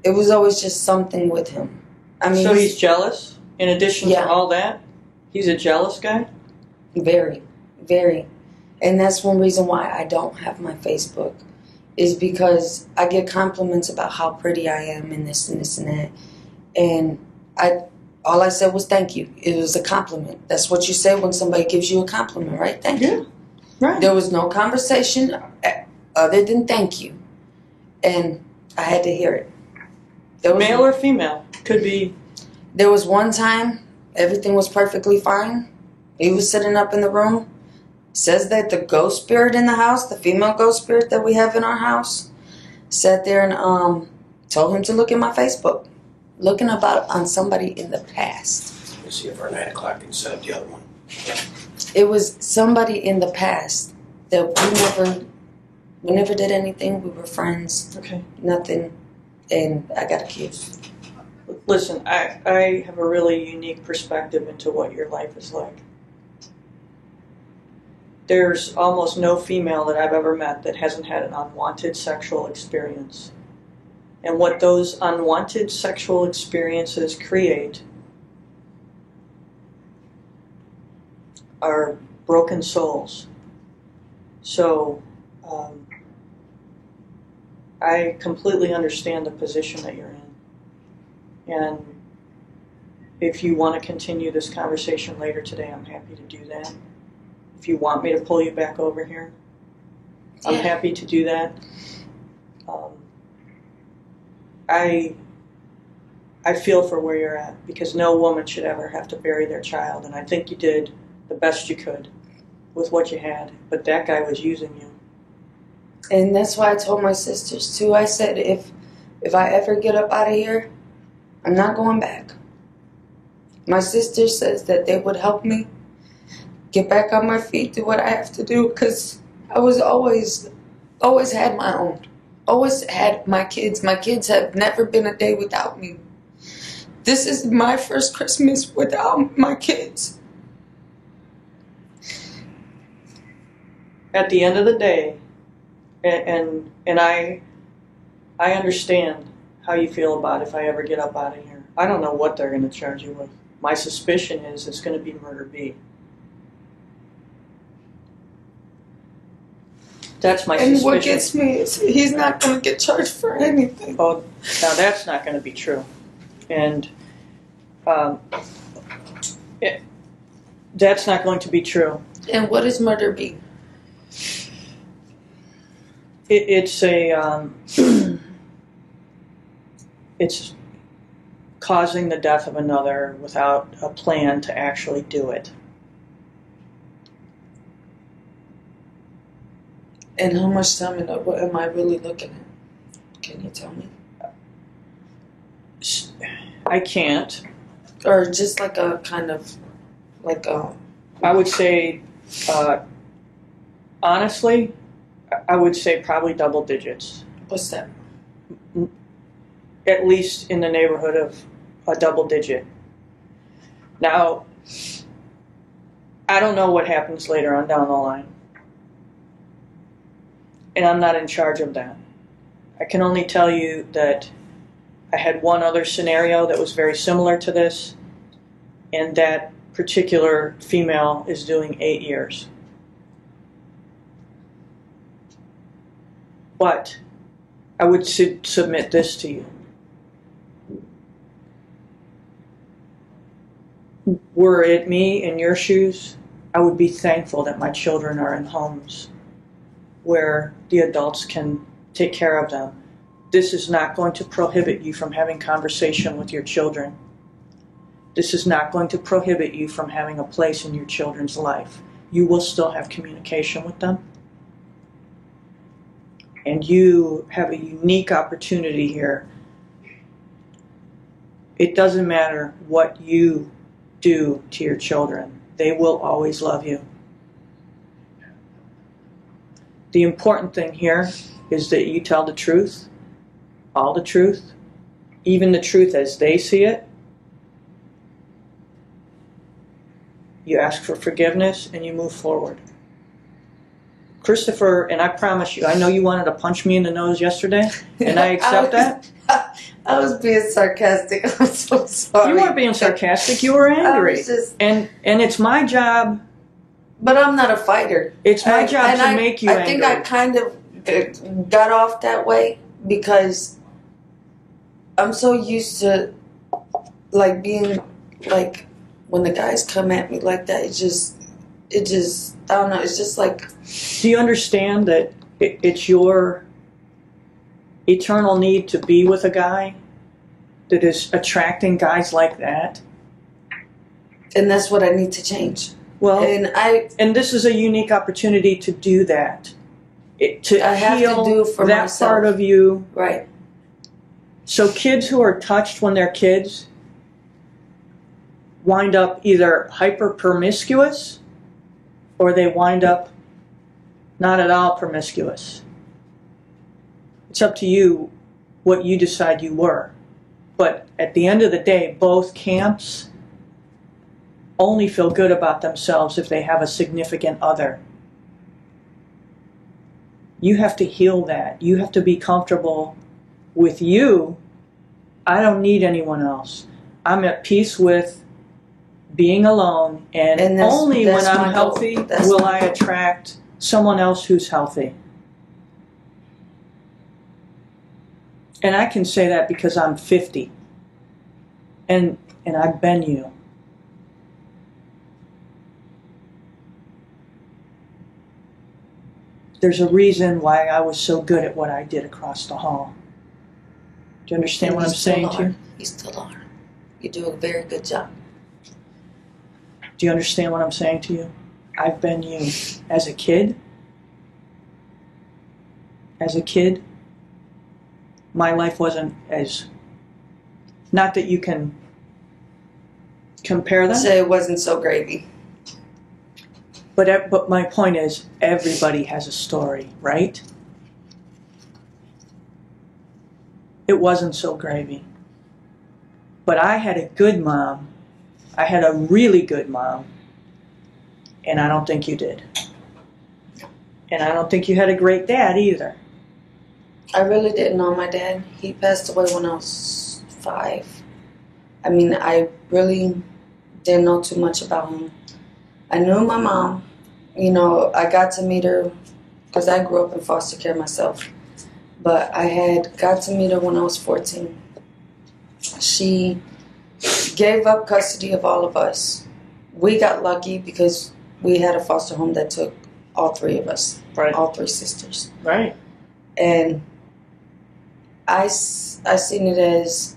Speaker 2: it was always just something with him. I mean,
Speaker 3: so he's jealous. In addition
Speaker 2: Yeah.
Speaker 3: to all that, he's a jealous guy.
Speaker 2: very, very, and that's one reason why I don't have my Facebook, is because I get compliments about how pretty I am and this and this and that, and I all I said was thank you. It was a compliment. That's what you say when somebody gives you a compliment, right? Thank you.
Speaker 3: Right.
Speaker 2: There was no conversation uh, other than thank you, and I had to hear it. There was,
Speaker 3: Male or female. Could be.
Speaker 2: there was one time everything was perfectly fine. He was sitting up in the room. Says that the ghost spirit in the house, the female ghost spirit that we have in our house, sat there and um told him to look at my Facebook, looking about on somebody in the past.
Speaker 1: Let's see if our nine o'clock can set up the other one.
Speaker 2: It was somebody in the past that we never we never did anything. We were friends,
Speaker 3: Okay.
Speaker 2: nothing, and I got a kid.
Speaker 3: Listen, I, I have a really unique perspective into what your life is like. There's almost no female that I've ever met that hasn't had an unwanted sexual experience. And what those unwanted sexual experiences create are broken souls. So, um, I completely understand the position that you're in. And if you want to continue this conversation later today, I'm happy to do that. If you want me to pull you back over here, I'm
Speaker 2: Yeah.
Speaker 3: happy to do that. Um, I I feel for where you're at because no woman should ever have to bury their child, and I think you did the best you could with what you had. But that guy was using you.
Speaker 2: And that's why I told my sisters too. I said if if I ever get up out of here, I'm not going back. My sister says that they would help me get back on my feet, do what I have to do, because I was always always had my own. Always had my kids. My kids have never been a day without me. This is my first Christmas without my kids.
Speaker 3: at the end of the day, and and, and I I understand how you feel about if I ever get up out of here. I don't know what they're going to charge you with. My suspicion is it's going to be murder B. That's my
Speaker 2: And
Speaker 3: suspicion.
Speaker 2: what gets me is he's not going to get charged for anything.
Speaker 3: Oh, now that's not going to be true, and um, it, that's not going to be true.
Speaker 2: And what is murder B?
Speaker 3: It, it's a um, it's causing the death of another without a plan to actually do it.
Speaker 2: And how much time and what am I really looking at? Can you tell me?
Speaker 3: I can't.
Speaker 2: Or just like a kind of like a
Speaker 3: I would say, uh, honestly, I- I would say probably double digits.
Speaker 2: what's that?
Speaker 3: At least in the neighborhood of a double digit. Now, I don't know what happens later on down the line. And I'm not in charge of that. I can only tell you that I had one other scenario that was very similar to this, and that particular female is doing eight years. But I would su- submit this to you. Were it me in your shoes, I would be thankful that my children are in homes where the adults can take care of them. This is not going to prohibit you from having conversation with your children. This is not going to prohibit you from having a place in your children's life. You will still have communication with them. And you have a unique opportunity here. It doesn't matter what you do to your children, they will always love you. The important thing here is that you tell the truth, all the truth, even the truth as they see it. You ask for forgiveness and you move forward. Christopher, and I promise you, I know you wanted to punch me in the nose yesterday, and I accept that.
Speaker 2: I was being sarcastic. I'm so sorry.
Speaker 3: You weren't being sarcastic, you were
Speaker 2: I
Speaker 3: angry.
Speaker 2: was just,
Speaker 3: And and it's my job
Speaker 2: but I'm not a fighter.
Speaker 3: it's my
Speaker 2: And-
Speaker 3: job to
Speaker 2: I,
Speaker 3: make you angry.
Speaker 2: I
Speaker 3: angry.
Speaker 2: think I kind of uh, got off that way because I'm so used to like being like when the guys come at me like that. It just, it just, I don't know. It's just like
Speaker 3: Do you understand that it, it's your eternal need to be with a guy that is attracting guys like that?
Speaker 2: and that's what I need to change.
Speaker 3: Well,
Speaker 2: And I,
Speaker 3: and this is a unique opportunity to do that. It, to
Speaker 2: I have to
Speaker 3: heal
Speaker 2: do for
Speaker 3: that
Speaker 2: myself.
Speaker 3: part of you.
Speaker 2: right,
Speaker 3: So kids who are touched when they're kids wind up either hyper promiscuous or they wind up not at all promiscuous. It's up to you what you decide you were. But at the end of the day, both camps only feel good about themselves if they have a significant other. You have to heal that. You have to be comfortable with you. I don't need anyone else. I'm at peace with being alone, and,
Speaker 2: And that's-
Speaker 3: only
Speaker 2: that's
Speaker 3: when I'm healthy will I attract someone else who's healthy. And I can say that because I'm 50. And and I've been you. There's a reason why I was so good at what I did across the hall. Do you understand what I'm saying to you?
Speaker 2: You still are. You do a very good job.
Speaker 3: Do you understand what I'm saying to you? I've been you. As a kid, as a kid, my life wasn't as. Not that you can compare them,
Speaker 2: Say it wasn't so gravy.
Speaker 3: but but my point is, everybody has a story, right? It wasn't so gravy. But I had a good mom. I had a really good mom. And I don't think you did. And I don't think you had a great dad either.
Speaker 2: I really didn't know my dad. He passed away when I was five. I mean, I really didn't know too much about him. I knew my mom. You know, I got to meet her because I grew up in foster care myself. But I had got to meet her when I was 14. She gave up custody of all of us. We got lucky because we had a foster home that took all three of us,
Speaker 3: Right.
Speaker 2: all three sisters
Speaker 3: Right.
Speaker 2: and I, I seen it as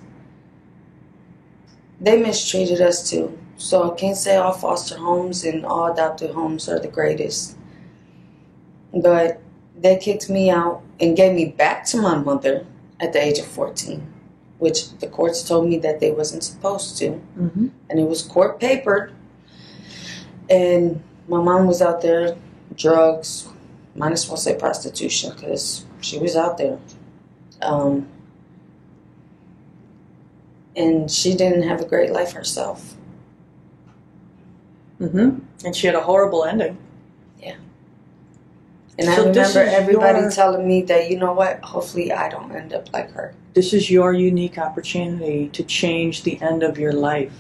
Speaker 2: they mistreated us too. So I can't say all foster homes and all adopted homes are the greatest. But they kicked me out and gave me back to my mother at the age of 14, which the courts told me that they wasn't supposed to.
Speaker 3: Mm-hmm.
Speaker 2: And it was court papered. And my mom was out there, drugs, might as well say prostitution because she was out there. Um, and she didn't have a great life herself.
Speaker 3: Mm-hmm. And she had a horrible ending. Yeah.
Speaker 2: And I
Speaker 3: So this
Speaker 2: remember everybody
Speaker 3: your-
Speaker 2: telling me that, you know what, hopefully I don't end up like her.
Speaker 3: This is your unique opportunity to change the end of your life.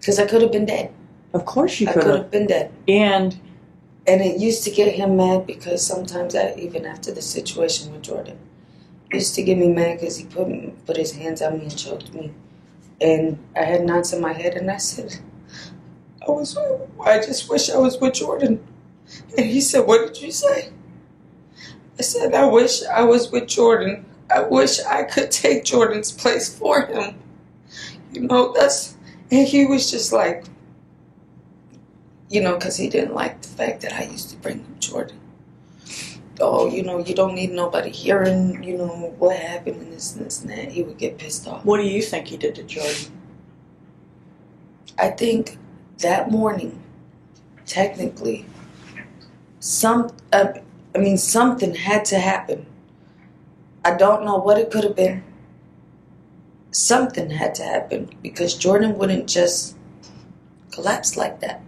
Speaker 2: Because I could have been dead.
Speaker 3: Of course you
Speaker 2: I
Speaker 3: could
Speaker 2: could
Speaker 3: have.
Speaker 2: have been dead.
Speaker 3: And
Speaker 2: And it used to get him mad because sometimes, I, even after the situation with Jordan, used to get me mad because he put put his hands on me and choked me, and I had knots in my head, and I said, "I was, I just wish I was with Jordan." And he said, "What did you say?" I said, "I wish I was with Jordan. I wish I could take Jordan's place for him." You know, that's, and he was just like you know, because he didn't like the fact that I used to bring him Jordan. Oh, you know, you don't need nobody hearing, you know, what happened and this and this and that. He would get pissed off.
Speaker 3: what do you think he did to Jordan?
Speaker 2: I think that morning, technically, some, uh, I mean, something had to happen. I don't know what it could have been. Something had to happen because Jordan wouldn't just collapse like that.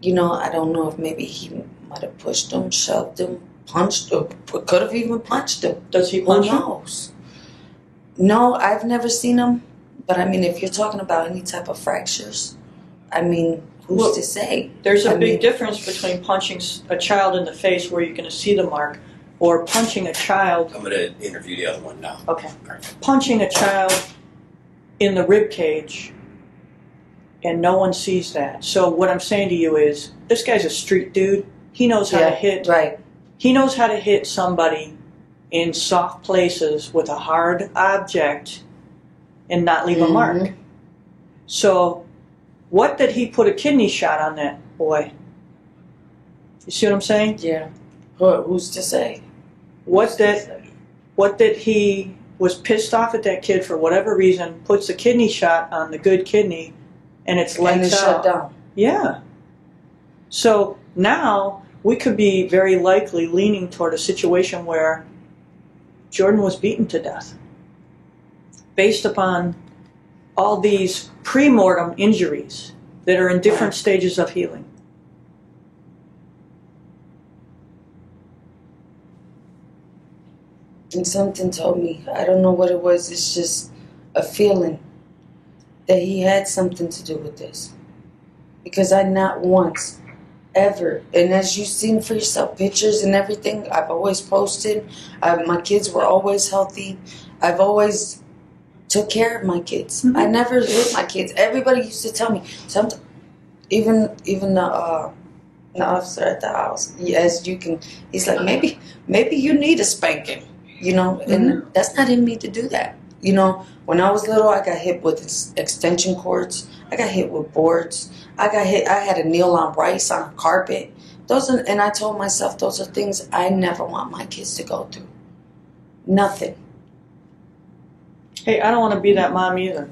Speaker 2: You know, I don't know if maybe he might have pushed him, shoved him, punched him, could have even punched him.
Speaker 3: Does he
Speaker 2: Who
Speaker 3: punch him?
Speaker 2: No, I've never seen him. But I mean, if you're talking about any type of fractures, I mean, who's
Speaker 3: Well,
Speaker 2: to say?
Speaker 3: There's a
Speaker 2: I
Speaker 3: big
Speaker 2: mean-
Speaker 3: difference between punching a child in the face where you're going to see the mark or punching a child,
Speaker 1: I'm going to interview the other one now.
Speaker 3: okay, punching a child in the rib cage and no one sees that. So what I'm saying to you is this guy's a street dude. He knows how to hit
Speaker 2: right.
Speaker 3: he knows how to hit somebody in soft places with a hard object and not leave a mm-hmm.
Speaker 2: mark.
Speaker 3: So, what did he put a kidney shot on that boy? You see what I'm saying?
Speaker 2: Yeah. Who, who's to say?
Speaker 3: What that what that he was pissed off at that kid for whatever reason, puts a kidney shot on the good kidney, and it's
Speaker 2: And it's
Speaker 3: out.
Speaker 2: shut down.
Speaker 3: Yeah. So Now, we could be very likely leaning toward a situation where Jordan was beaten to death based upon all these pre mortem injuries that are in different stages of healing.
Speaker 2: And something told me, I don't know what it was, it's just a feeling that he had something to do with this. Because I not once, ever, and as you've seen for yourself, pictures and everything, I've always posted. I, my kids were always healthy. I've always took care of my kids. I never hit my kids. Everybody used to tell me, some, even even the uh, the officer at the house, as you can, he's like, maybe maybe you need a spanking, you know, and that's not in me to do that. You know, when I was little, I got hit with ex- extension cords. I got hit with boards. I got hit. I had a kneel on rice on a carpet. Those are, and I told myself those are things I never want my kids to go through. Nothing.
Speaker 3: Hey, I don't want to be that mom either.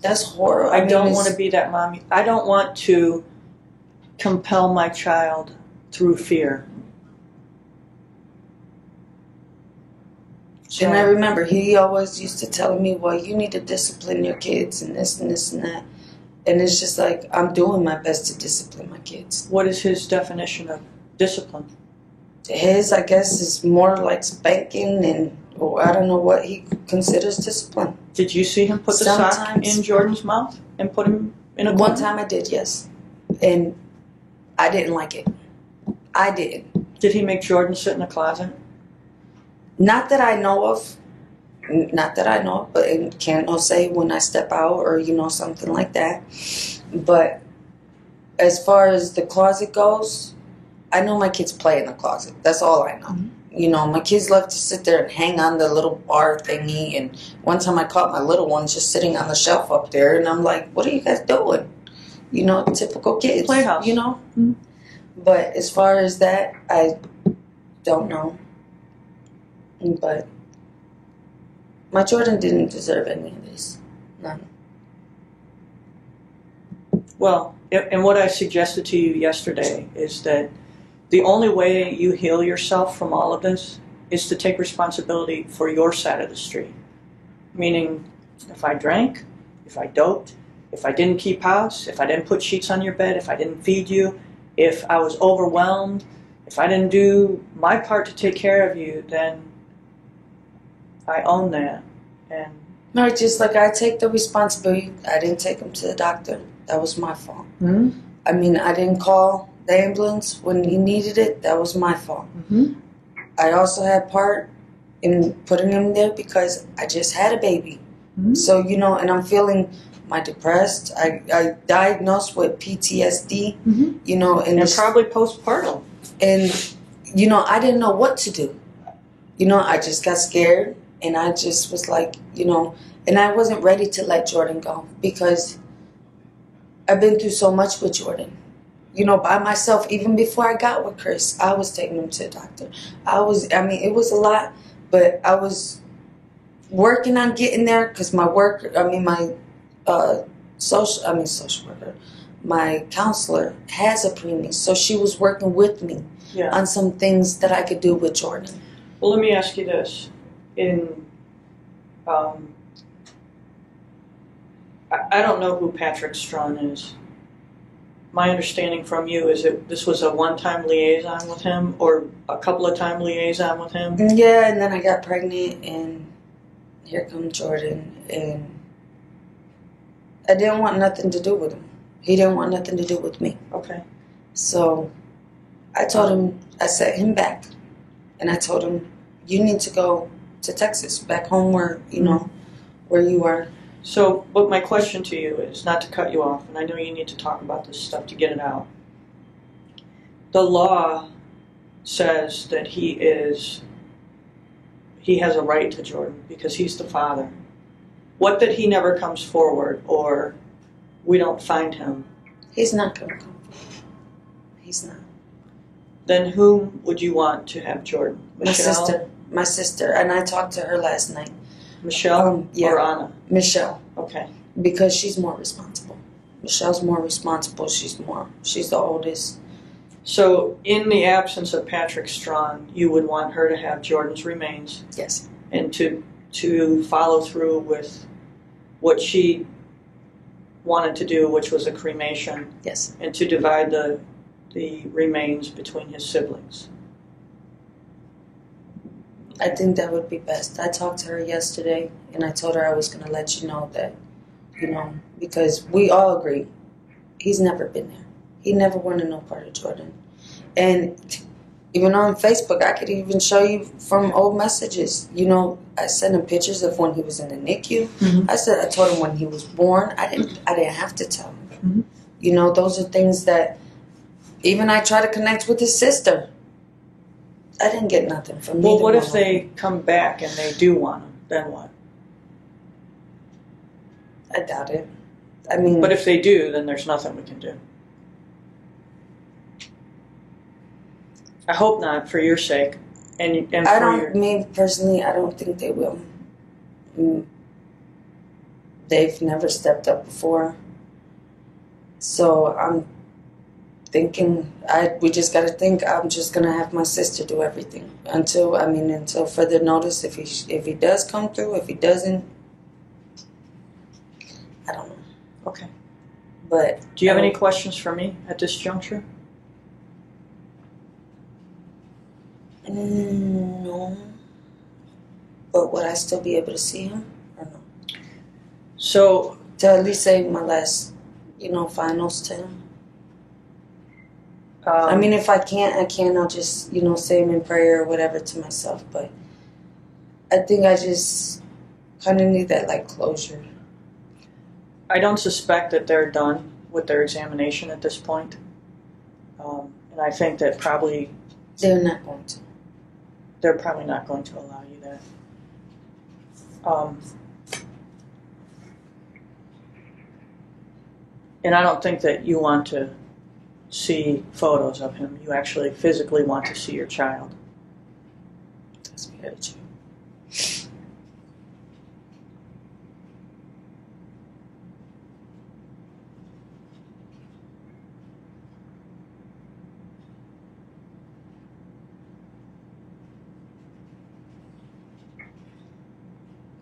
Speaker 2: That's horrible.
Speaker 3: I
Speaker 2: mean,
Speaker 3: don't want to be that mom. I don't want to compel my child through fear. So,
Speaker 2: And I remember he always used to tell me, "Well, you need to discipline your kids and this and this and that." And it's just like I'm doing my best to discipline my kids.
Speaker 3: what is his definition of discipline?
Speaker 2: His, I guess, is more like spanking and or I don't know what he considers discipline.
Speaker 3: Did you see him put the sock in Jordan's mouth and put him in a
Speaker 2: One
Speaker 3: corner?
Speaker 2: time I did, yes, and I didn't like it. I did.
Speaker 3: Did he make Jordan sit in a closet?
Speaker 2: Not that I know of. Not that I know of, but can't no say when I step out or you know something like that. But as far as the closet goes, I know my kids play in the closet. That's all I know. You know, my kids love to sit there and hang on the little bar thingy. And one time I caught my little one just sitting on the shelf up there, and I'm like, "What are you guys doing?" You know, typical kids.
Speaker 3: Playhouse.
Speaker 2: You know.
Speaker 3: Mhm.
Speaker 2: But as far as that, I don't know. But my children didn't deserve any of this. None.
Speaker 3: Well, and what I suggested to you yesterday is that the only way you heal yourself from all of this is to take responsibility for your side of the street. Meaning, if I drank, if I doped, if I didn't keep house, if I didn't put sheets on your bed, if I didn't feed you, if I was overwhelmed, if I didn't do my part to take care of you, then I own that. And
Speaker 2: No, just like I take the responsibility. I didn't take him to the doctor. That was my fault. I mean, I didn't call the ambulance when he needed it. That was my fault.
Speaker 3: Mhm.
Speaker 2: I also had part in putting him there because I just had a baby.
Speaker 3: Mhm.
Speaker 2: So, you know, and I'm feeling my depressed. I, I diagnosed with PTSD,
Speaker 3: Mhm.
Speaker 2: you know, and,
Speaker 3: and
Speaker 2: it's-
Speaker 3: probably postpartum.
Speaker 2: and you know i didn't know what to do you know i just got scared and i just was like you know and i wasn't ready to let jordan go because i've been through so much with jordan you know by myself even before i got with chris i was taking him to the doctor i was i mean it was a lot but i was working on getting there because my work i mean my uh social i mean social worker my counselor has a preemie so she was working with me
Speaker 3: Yeah.
Speaker 2: on some things that I could do with Jordan.
Speaker 3: Well, let me ask you this: in, um, I, I don't know who Patrick Strawn is. My understanding from you is that this was a one-time liaison with him, or a couple of time liaison with him.
Speaker 2: Yeah, and then I got pregnant, and here comes Jordan, and I didn't want nothing to do with him. He didn't want nothing to do with me.
Speaker 3: Okay.
Speaker 2: So I told him, I set him back, and I told him, you need to go to Texas, back home where, you know, where you are.
Speaker 3: So, but my question to you is not to cut you off, and I know you need to talk about this stuff to get it out. The law says that he is he has a right to Jordan because he's the father. What that he never comes forward or we don't find him,
Speaker 2: He's not going to come. He's not.
Speaker 3: then whom would you want to have Jordan?
Speaker 2: My sister. My sister. And I talked to her last night.
Speaker 3: Michelle
Speaker 2: Um, yeah.
Speaker 3: or Anna?
Speaker 2: Michelle.
Speaker 3: Okay.
Speaker 2: because she's more responsible. Michelle's more responsible. She's more. She's the oldest,
Speaker 3: So, in the absence of Patrick Strawn, you would want her to have Jordan's remains
Speaker 4: Yes.
Speaker 3: and to to follow through with what she wanted to do, which was a cremation,
Speaker 4: Yes.
Speaker 3: and to divide the the remains between his siblings.
Speaker 2: I think that would be best. I talked to her yesterday and I told her I was going to let you know that, you know, because we all agree he's never been there. He never wanted no part of Jordan. And even on Facebook, I could even show you from old messages. You know, I sent him pictures of when he was in the NICU.
Speaker 3: Mhm.
Speaker 2: I said I told him when he was born. I didn't. I didn't have to tell him.
Speaker 3: Mhm.
Speaker 2: You know, those are things that even I try to connect with his sister. I didn't get nothing from.
Speaker 3: Well, what if they come back and they do want them? Then what?
Speaker 2: I doubt it. I mean,
Speaker 3: But if they do, then there's nothing we can do. I hope not, for your sake, and and
Speaker 2: I
Speaker 3: for
Speaker 2: don't.
Speaker 3: your.
Speaker 2: Me personally, I don't think they will. Mm. They've never stepped up before, so I'm thinking. I we just got to think. I'm just gonna have my sister do everything until I mean until further notice. If he if he does come through, if he doesn't, I don't know.
Speaker 3: Okay.
Speaker 2: But
Speaker 3: Do you have any questions for me at this juncture?
Speaker 2: Mm, no. But would I still be able to see him or no?
Speaker 3: So
Speaker 2: to at least say my last, you know, finals to him.
Speaker 3: Um,
Speaker 2: I mean, if I can't, I can't. I'll just, you know, say them in prayer or whatever to myself. But I think I just kind of need that like closure.
Speaker 3: I don't suspect that they're done with their examination at this point, um, and I think that probably
Speaker 2: They're not going to.
Speaker 3: they're probably not going to allow you that. Um, and I don't think that you want to see photos of him. You actually physically want to see your child.
Speaker 2: That's true.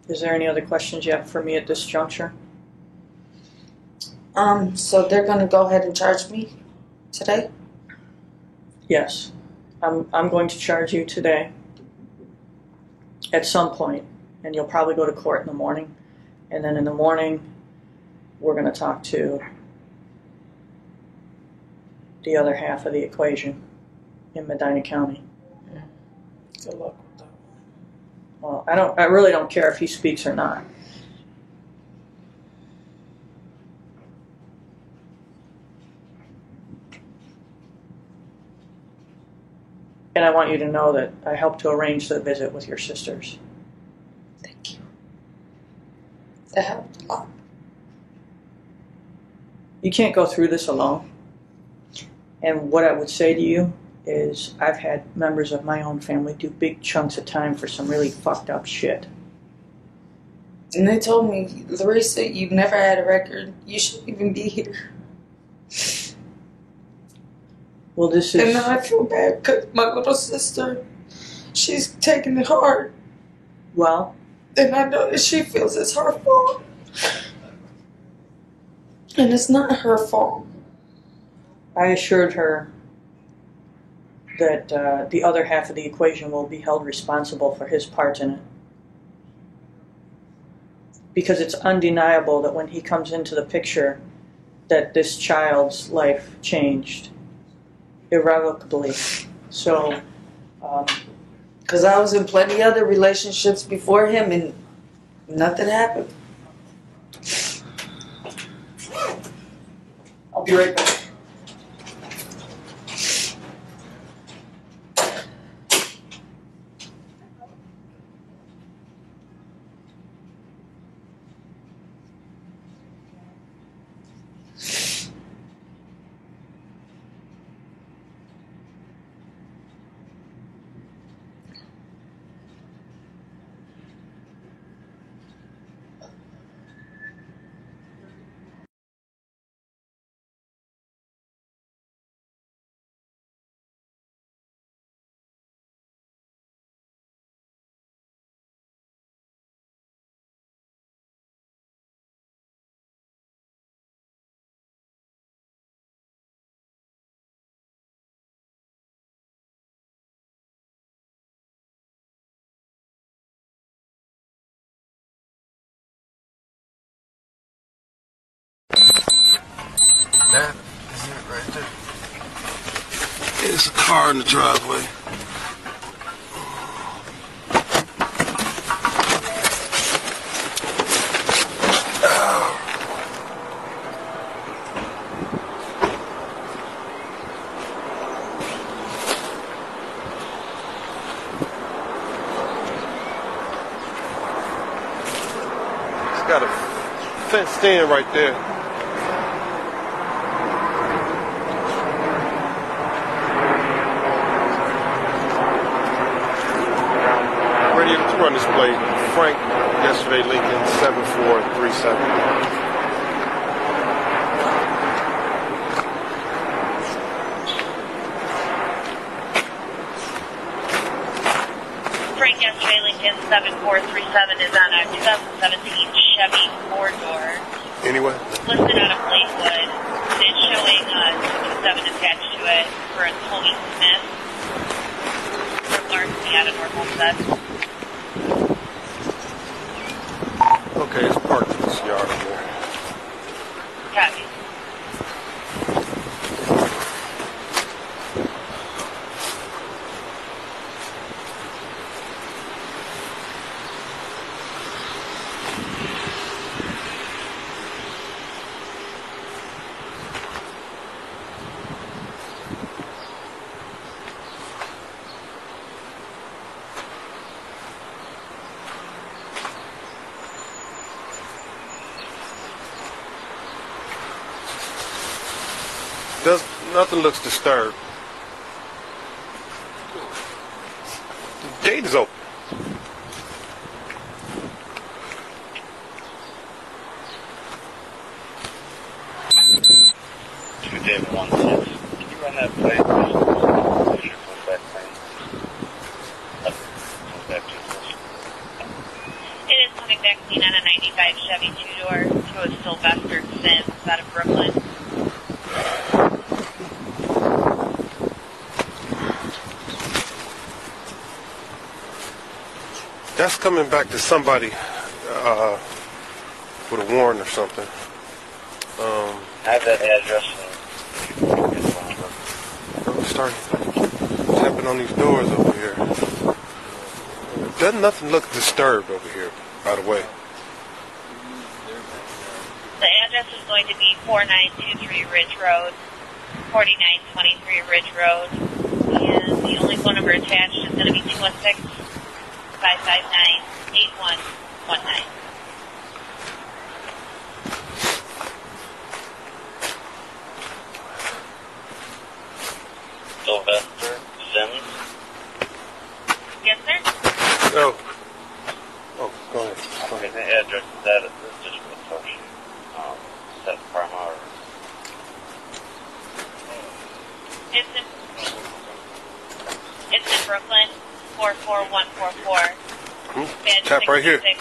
Speaker 3: Is there any other questions you have for me at this juncture?
Speaker 2: Um, so they're gonna go ahead and charge me today.
Speaker 3: Yes. I'm, I'm going to charge you today at some point, and you'll probably go to court in the morning. And then in the morning, we're going to talk to the other half of the equation in Medina County.
Speaker 2: Good luck with that.
Speaker 3: Well, I don't. I really don't care if he speaks or not. And I want you to know that I helped to arrange the visit with your sisters.
Speaker 2: Thank you. That helped a lot.
Speaker 3: You can't go through this alone. And what I would say to you is, I've had members of my own family do big chunks of time for some really fucked up shit.
Speaker 2: And they told me, Larissa, you've never had a record. You shouldn't even be here.
Speaker 3: Well, this
Speaker 4: And
Speaker 3: is.
Speaker 4: now I feel bad because my little sister, she's taking it hard.
Speaker 3: Well,
Speaker 4: And I know that she feels it's her fault. And it's not her fault.
Speaker 3: I assured her that uh, the other half of the equation will be held responsible for his part in it. Because it's undeniable that when he comes into the picture, that this child's life changed irrevocably. So, um,
Speaker 2: Because I was in plenty other relationships before him and nothing happened.
Speaker 3: I'll be right back.
Speaker 5: There's a car in the driveway. got a fence in right there.
Speaker 6: normal
Speaker 5: set. nothing looks disturbed. somebody uh, with a warrant or something. Um,
Speaker 7: I have that address.
Speaker 5: I'm starting tapping on these doors over here. Doesn't nothing look disturbed over here, by the way.
Speaker 6: The address is going to be 4923 Ridge Road, 4923 Ridge Road, and the only phone number attached is going to be 216 559 Thank you.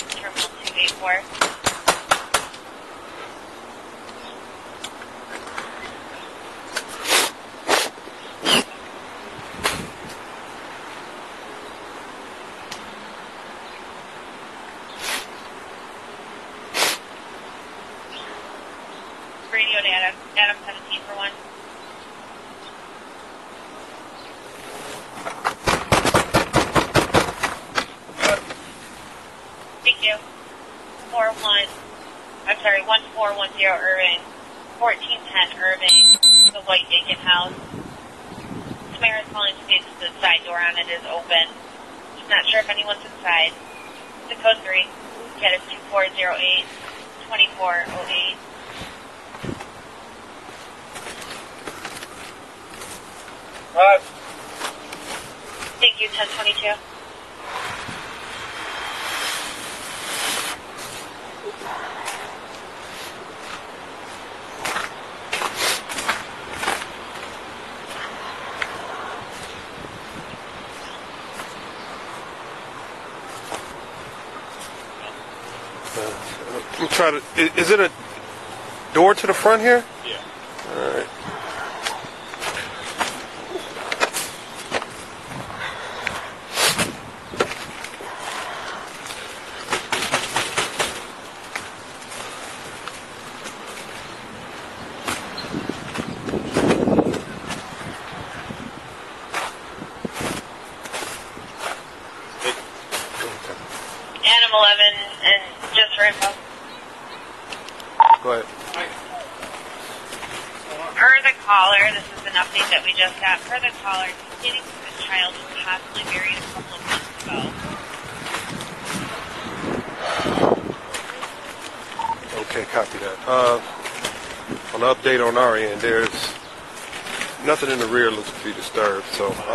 Speaker 6: Radio and Adam, Adam 17.
Speaker 5: here?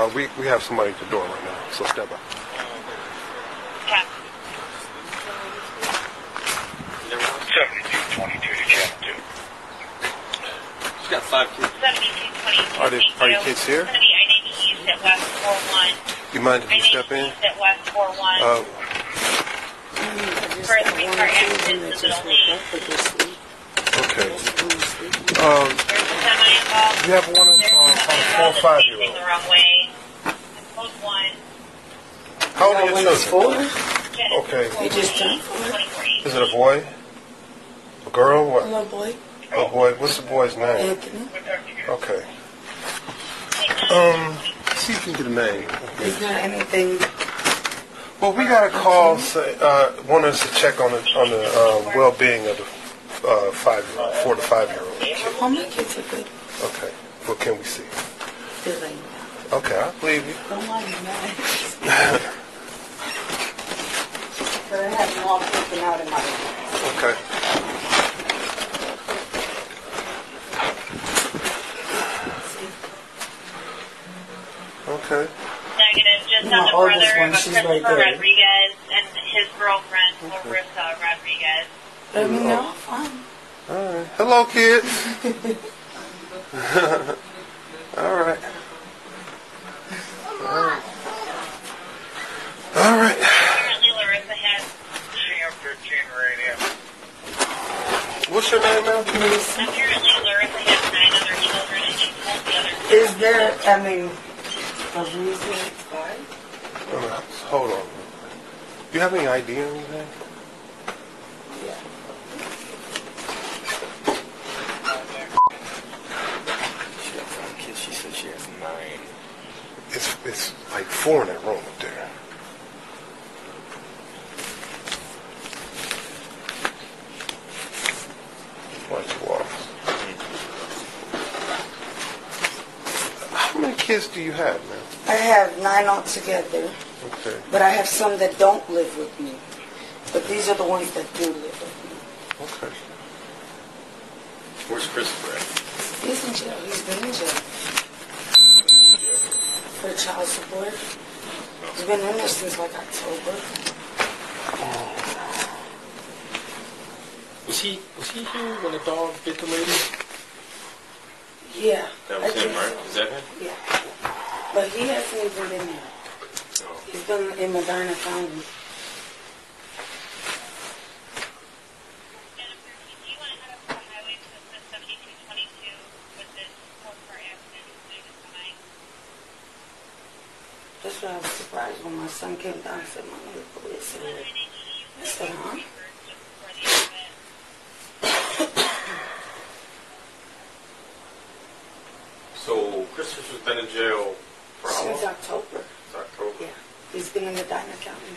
Speaker 5: Uh, we, we have somebody at the door right now, so step by.
Speaker 6: Cap.
Speaker 8: 7222 to channel 2.
Speaker 9: She's got five kids.
Speaker 6: 7222.
Speaker 5: Are they- are your kids here?
Speaker 6: It's going to be I-90 East at West 41.
Speaker 5: You mind if you step in?
Speaker 6: East at West 41.
Speaker 5: Uh,
Speaker 6: for a three-car accident in the middle lane.
Speaker 5: okay. Um,
Speaker 6: There's a semi involved.
Speaker 5: you have one of,
Speaker 6: There's
Speaker 5: uh,
Speaker 6: a
Speaker 5: on
Speaker 6: semi
Speaker 5: a four or five year
Speaker 6: facing
Speaker 5: old.
Speaker 6: the wrong way. Code 1.
Speaker 5: How old are your children?
Speaker 2: four,
Speaker 5: Okay.
Speaker 2: you just turned four.
Speaker 5: Is it a boy? A girl? What?
Speaker 2: Little boy,
Speaker 5: A boy. What's the boy's name?
Speaker 2: Anthony.
Speaker 5: Okay. Um, see if you can get a name.
Speaker 2: Is there anything?
Speaker 5: Well, we got a call say, uh, want us to check on the on the uh, well-being of the uh, five-year-old, four to five-year-old.
Speaker 2: All my kids are good.
Speaker 5: Okay. What can we see? Okay, I believe you.
Speaker 2: don't want me mad. But I have them all flipping out in my.
Speaker 5: Okay. Okay.
Speaker 6: Negative, just
Speaker 2: My
Speaker 6: on the
Speaker 2: oldest
Speaker 6: brother
Speaker 2: one,
Speaker 6: of
Speaker 2: she's right
Speaker 6: Christopher
Speaker 2: there.
Speaker 6: Rodriguez and his girlfriend, Larissa Rodriguez.
Speaker 2: Let me know. Fine.
Speaker 5: All right. Hello, kids. All right. All right. All right.
Speaker 6: Apparently Larissa has,
Speaker 8: CM15 radio.
Speaker 5: What's your name, ma'am?
Speaker 6: apparently Larissa has nine other children and she told the other
Speaker 2: Is there? I mean, a reason why?
Speaker 5: Hold on. Do you have any idea or anything? Yeah.
Speaker 9: She got five kids. She said she has nine.
Speaker 5: It's it's like four in that room up there. Watch the walls. How many kids do you have, man?
Speaker 2: I have nine altogether,
Speaker 5: Okay.
Speaker 2: but I have some that don't live with me. But these are the ones that do live with me.
Speaker 5: Okay.
Speaker 9: Where's Christopher at?
Speaker 2: He's in jail. He's been in jail for child support. He's been in there since like October.
Speaker 9: Was he was he here when the dog bit the lady?
Speaker 2: Yeah.
Speaker 9: That
Speaker 2: I
Speaker 9: him,
Speaker 2: think
Speaker 9: right?
Speaker 2: so.
Speaker 9: Is that him?
Speaker 2: Yeah. But he hasn't even been there.
Speaker 9: Oh.
Speaker 2: He's been in Medina County.
Speaker 6: Jennifer, do you want to head up to the highway to assist 7222 with this four-car accident including the semi?
Speaker 2: That's why I was surprised when my son came down and said, Mama, the police. I said, huh?
Speaker 6: Just before the accident.
Speaker 9: So Christopher's been in jail for how
Speaker 2: Since
Speaker 9: long?
Speaker 2: October.
Speaker 9: Since October.
Speaker 2: Yeah. He's been in the Medina County.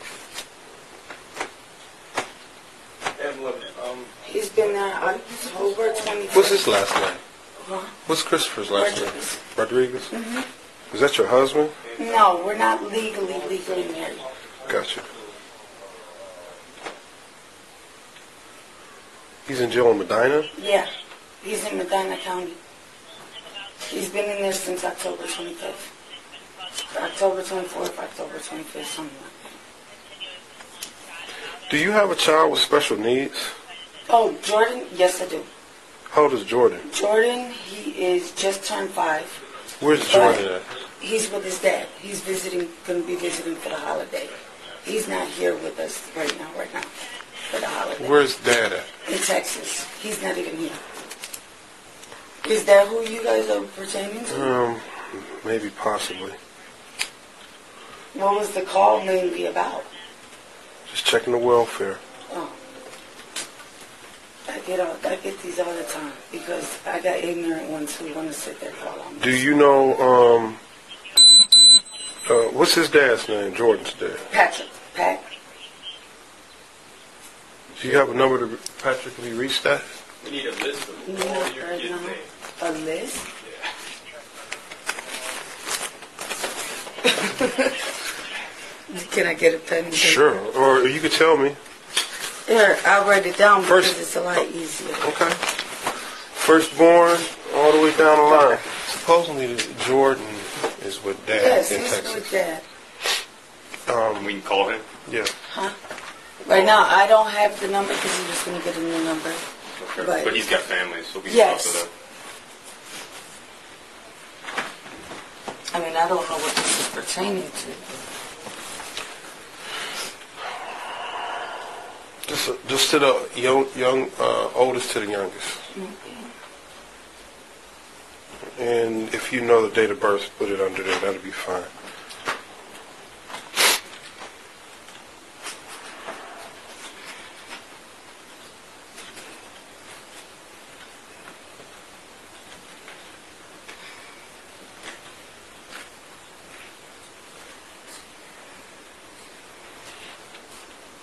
Speaker 9: Evelyn, um,
Speaker 2: He's been there October 25th.
Speaker 5: What's his last name?
Speaker 2: Huh?
Speaker 5: What's Christopher's last
Speaker 2: Rodriguez.
Speaker 5: name? Rodriguez. Mm-hmm. Is that your husband?
Speaker 2: No, we're not legally, legally married.
Speaker 5: Gotcha. He's in jail in Medina?
Speaker 2: Yeah. He's in Medina County. He's been in there since October 25th. October 24th, October 25th, something like that.
Speaker 5: Do you have a child with special needs?
Speaker 2: Oh, Jordan? Yes, I do.
Speaker 5: How old is Jordan?
Speaker 2: Jordan, he is just turned five.
Speaker 5: Where's Jordan at?
Speaker 2: He's with his dad. He's visiting, going to be visiting for the holiday. He's not here with us right now, right now, for the holiday.
Speaker 5: Where's dad at?
Speaker 2: In Texas. He's not even here. Is that who you guys are pertaining to?
Speaker 5: Um, maybe possibly.
Speaker 2: What was the call mainly about?
Speaker 5: Just checking the welfare.
Speaker 2: Oh. I get all, I get these all the time because I got ignorant ones who want to sit there and call on me.
Speaker 5: Do you know, um, uh, what's his dad's name? Jordan's dad.
Speaker 2: Patrick, Pat,
Speaker 5: Do you have a number to, Patrick, can we reach that?
Speaker 9: We need a list of
Speaker 2: You
Speaker 9: all
Speaker 2: need
Speaker 9: your
Speaker 2: a
Speaker 9: kids'
Speaker 2: number?
Speaker 9: names.
Speaker 2: A list? Can I get a pen? and paper?
Speaker 5: Sure, or you could tell me.
Speaker 2: Here, I'll write it down
Speaker 5: First-
Speaker 2: because it's a lot easier.
Speaker 5: Okay. Firstborn, all the way down the line. Supposedly Jordan is with dad
Speaker 2: Yes,
Speaker 5: in
Speaker 2: he's
Speaker 5: Texas.
Speaker 2: with that.
Speaker 5: Um,
Speaker 9: We can call him.
Speaker 5: yeah.
Speaker 2: Huh? Right now, I don't have the number because he was going to get a new number.
Speaker 9: Okay.
Speaker 2: Right.
Speaker 9: But he's got families, so we can
Speaker 2: Yes.
Speaker 9: talk to them.
Speaker 2: I mean, I don't know what this is pertaining to.
Speaker 5: Just, just to the young, young, uh, oldest to the youngest. And if you know the date of birth, put it under there. That'll be fine.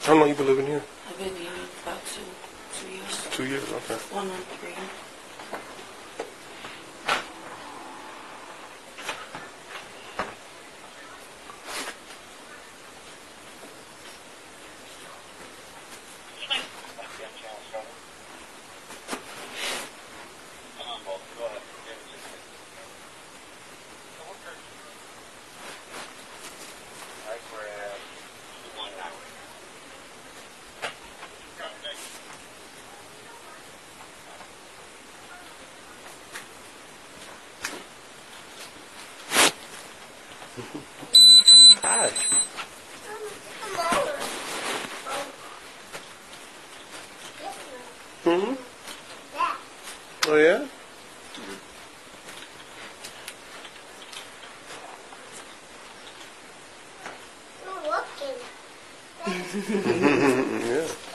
Speaker 5: How long you been living here?
Speaker 2: I've been here about two, two years.
Speaker 5: Two years. Okay.
Speaker 2: One or three.
Speaker 5: Hi. hmm Oh yeah. yeah.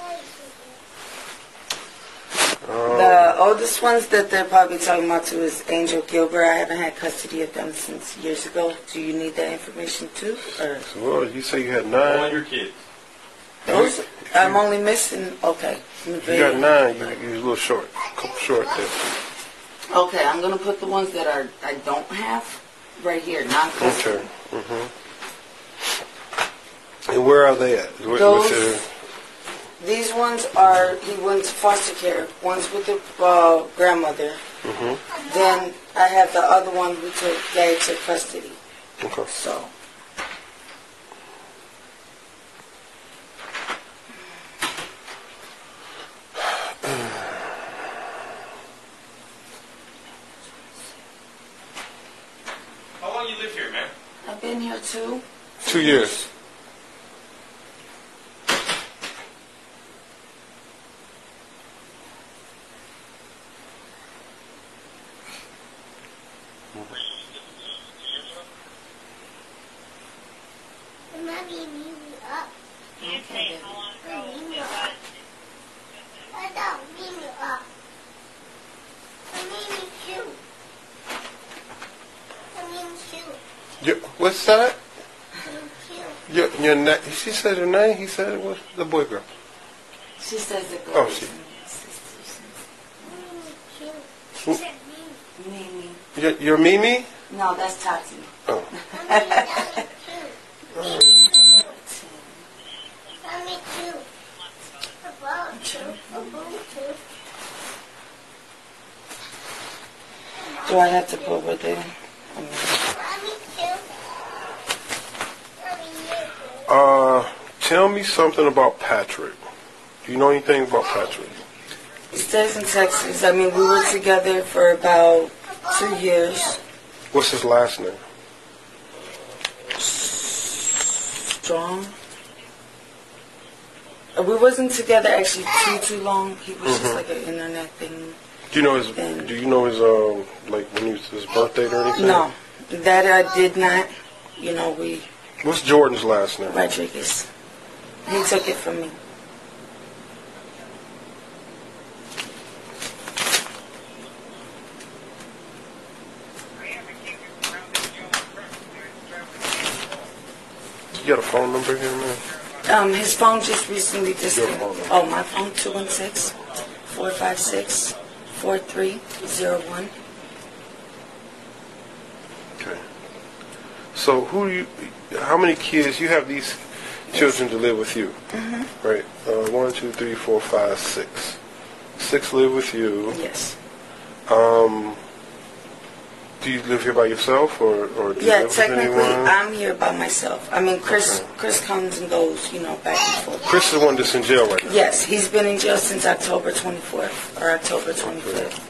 Speaker 2: The ones that they're probably talking about too is Angel Gilbert. I haven't had custody of them since years ago. Do you need that information too? Or
Speaker 5: So what? You say you had
Speaker 9: All
Speaker 5: nine.
Speaker 9: your kids.
Speaker 2: those? I'm only missing. Okay.
Speaker 5: You got nine. You, you're a little short. Couple short there.
Speaker 2: Okay, I'm gonna put the ones that are I don't have right here, not custody.
Speaker 5: Okay. hmm And where are they at? Where-
Speaker 2: Those-
Speaker 5: their-
Speaker 2: These ones are he went to foster care. One's with the uh, grandmother.
Speaker 5: Mhm.
Speaker 2: Then I have the other one who took dad took custody.
Speaker 5: Okay.
Speaker 2: So
Speaker 9: How long you live here, man?
Speaker 2: I've been here too.
Speaker 5: Two years.
Speaker 6: Can you say how long ago it was?
Speaker 5: Your, what's that? Your, your na- She said her name. He said it was the boy girl.
Speaker 2: She says the girl.
Speaker 5: Oh, she-
Speaker 2: Mimi.
Speaker 5: Your, your Mimi?
Speaker 2: No, that's Tati.
Speaker 5: Oh.
Speaker 2: Do I have to put what they?
Speaker 5: Uh, tell me something about Patrick. Do you know anything about Patrick?
Speaker 2: He stays in Texas. I mean, we were together for about two years.
Speaker 5: What's his last name?
Speaker 2: Strong. Uh, We wasn't together actually too too long. He was just
Speaker 5: Mhm.
Speaker 2: like an internet thing.
Speaker 5: Do you know his? Do you know his um like when he was his birthday or anything?
Speaker 2: No, that I did not. You know, we
Speaker 5: What's Jordan's last name?
Speaker 2: Rodriguez. He took it from me.
Speaker 5: You got a phone number here, man?
Speaker 2: Um, his phone just recently just.
Speaker 5: Your phone number.
Speaker 2: Oh, my phone 216 456 4301.
Speaker 5: Okay. So who do you? How many kids you have? These children to live with you,
Speaker 2: Mm-hmm.
Speaker 5: right? Uh, one, two, three, four, five, six. Six live with you.
Speaker 2: Yes.
Speaker 5: Um, do you live here by yourself, or, or do you
Speaker 2: Yeah,
Speaker 5: live with
Speaker 2: technically,
Speaker 5: anyone?
Speaker 2: I'm here by myself. I mean, Chris
Speaker 5: Okay.
Speaker 2: Chris comes and goes, you know, back and forth.
Speaker 5: Chris is the one that's in jail right now.
Speaker 2: Yes, he's been in jail since October 24th or October 25th.
Speaker 5: Okay.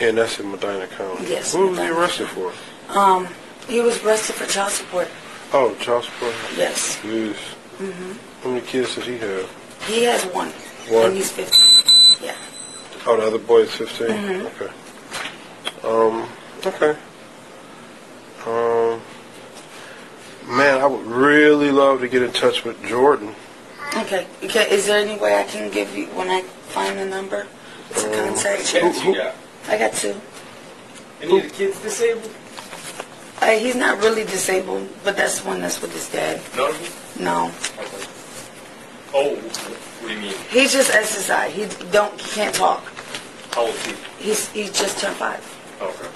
Speaker 5: And that's in Medina County.
Speaker 2: Yes,
Speaker 5: What was he
Speaker 2: Medina
Speaker 5: arrested for?
Speaker 2: Um, he was arrested for child support.
Speaker 5: Oh, child support.
Speaker 2: Yes.
Speaker 5: Jeez. How many kids does he have?
Speaker 2: He has one.
Speaker 5: One.
Speaker 2: And he's 15. Yeah.
Speaker 5: Oh, the other boy is 15?
Speaker 2: Mhm.
Speaker 5: Okay. Um, okay. Um, man, I would really love to get in touch with Jordan.
Speaker 2: Okay. okay. Is there any way I can give you, when I find the number, to
Speaker 5: Um,
Speaker 2: contact
Speaker 5: who-
Speaker 2: you?
Speaker 5: who-
Speaker 2: I got two.
Speaker 9: Any of the kids disabled?
Speaker 2: Uh, he's not really disabled, but that's the one that's with his dad.
Speaker 9: None of them?
Speaker 2: No.
Speaker 9: Okay. Oh, what do you mean?
Speaker 2: He's just SSI. He don't he can't talk.
Speaker 9: How old is he?
Speaker 2: He's he just turned five.
Speaker 9: Okay.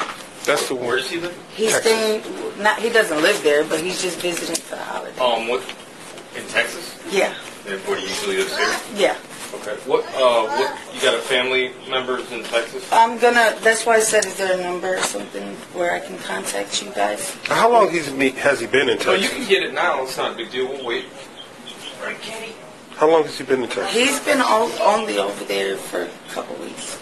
Speaker 5: That's the
Speaker 9: Where does he live?
Speaker 2: He's
Speaker 5: Texas.
Speaker 2: staying. Not he doesn't live there, but he's just visiting for the holiday.
Speaker 9: Um, what? In Texas?
Speaker 2: Yeah.
Speaker 9: And where he usually lives here?
Speaker 2: Yeah.
Speaker 9: Okay. What? Uh, what? You got a family members in Texas?
Speaker 2: I'm gonna. That's why I said, is there a number or something where I can contact you guys?
Speaker 5: How long he's, me- has he been in
Speaker 9: No, you
Speaker 5: Texas?
Speaker 9: can get it now. It's not a big deal. We'll wait. Right.
Speaker 5: How long has he been in Texas?
Speaker 2: He's been o- only over there for a couple weeks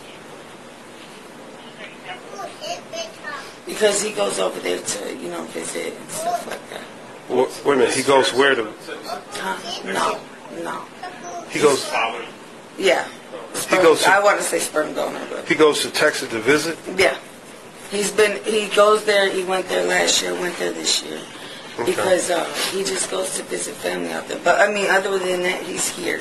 Speaker 2: because he goes over there to you know visit and stuff like that.
Speaker 5: Wha- wait a minute, he goes where to?
Speaker 2: Huh? No, no.
Speaker 5: He goes.
Speaker 9: Father.
Speaker 2: Yeah.
Speaker 5: He goes to-
Speaker 2: I want to say sperm donor, but
Speaker 5: He goes to Texas to visit.
Speaker 2: yeah. He's been. He goes there. He went there last year. Went there this year. Because uh, he just goes to visit family out there. But I mean, other than that, he's here.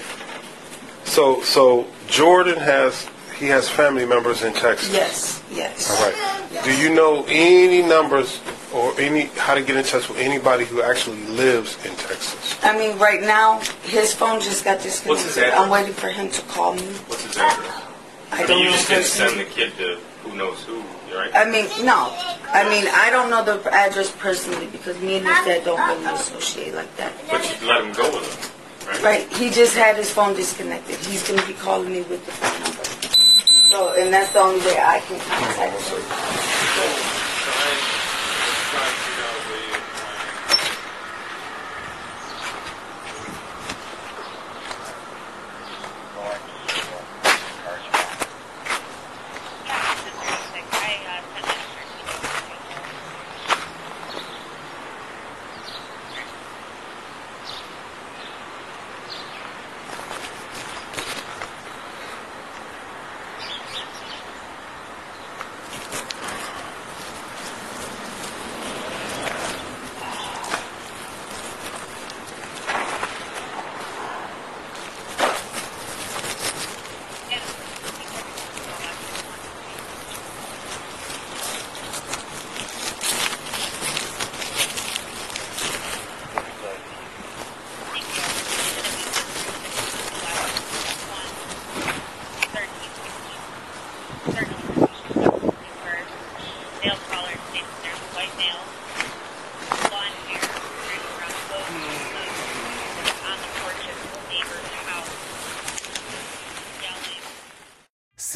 Speaker 5: So, so Jordan has he has family members in Texas.
Speaker 2: Yes, yes.
Speaker 5: All right. Do you know any numbers or any how to get in touch with anybody who actually lives in Texas?
Speaker 2: I mean, right now, his phone just got disconnected.
Speaker 9: What's his?
Speaker 2: I'm waiting for him to call me.
Speaker 9: What's his address?
Speaker 2: I
Speaker 9: I
Speaker 2: don't
Speaker 9: mean, you
Speaker 2: know
Speaker 9: just didn't send the kid to who knows who, right?
Speaker 2: I mean, no. I mean, I don't know the address personally because me and his dad don't really associate like that.
Speaker 9: But you let him go with him, right?
Speaker 2: Right. He just had his phone disconnected. He's going to be calling me with the phone number. So, and that's the only way I can contact him.
Speaker 6: Yeah, it's a 36. I uh, sent it to Nail collar states there's a white nail, blonde hair, riding around both on the porch of the neighbor's house, yelling.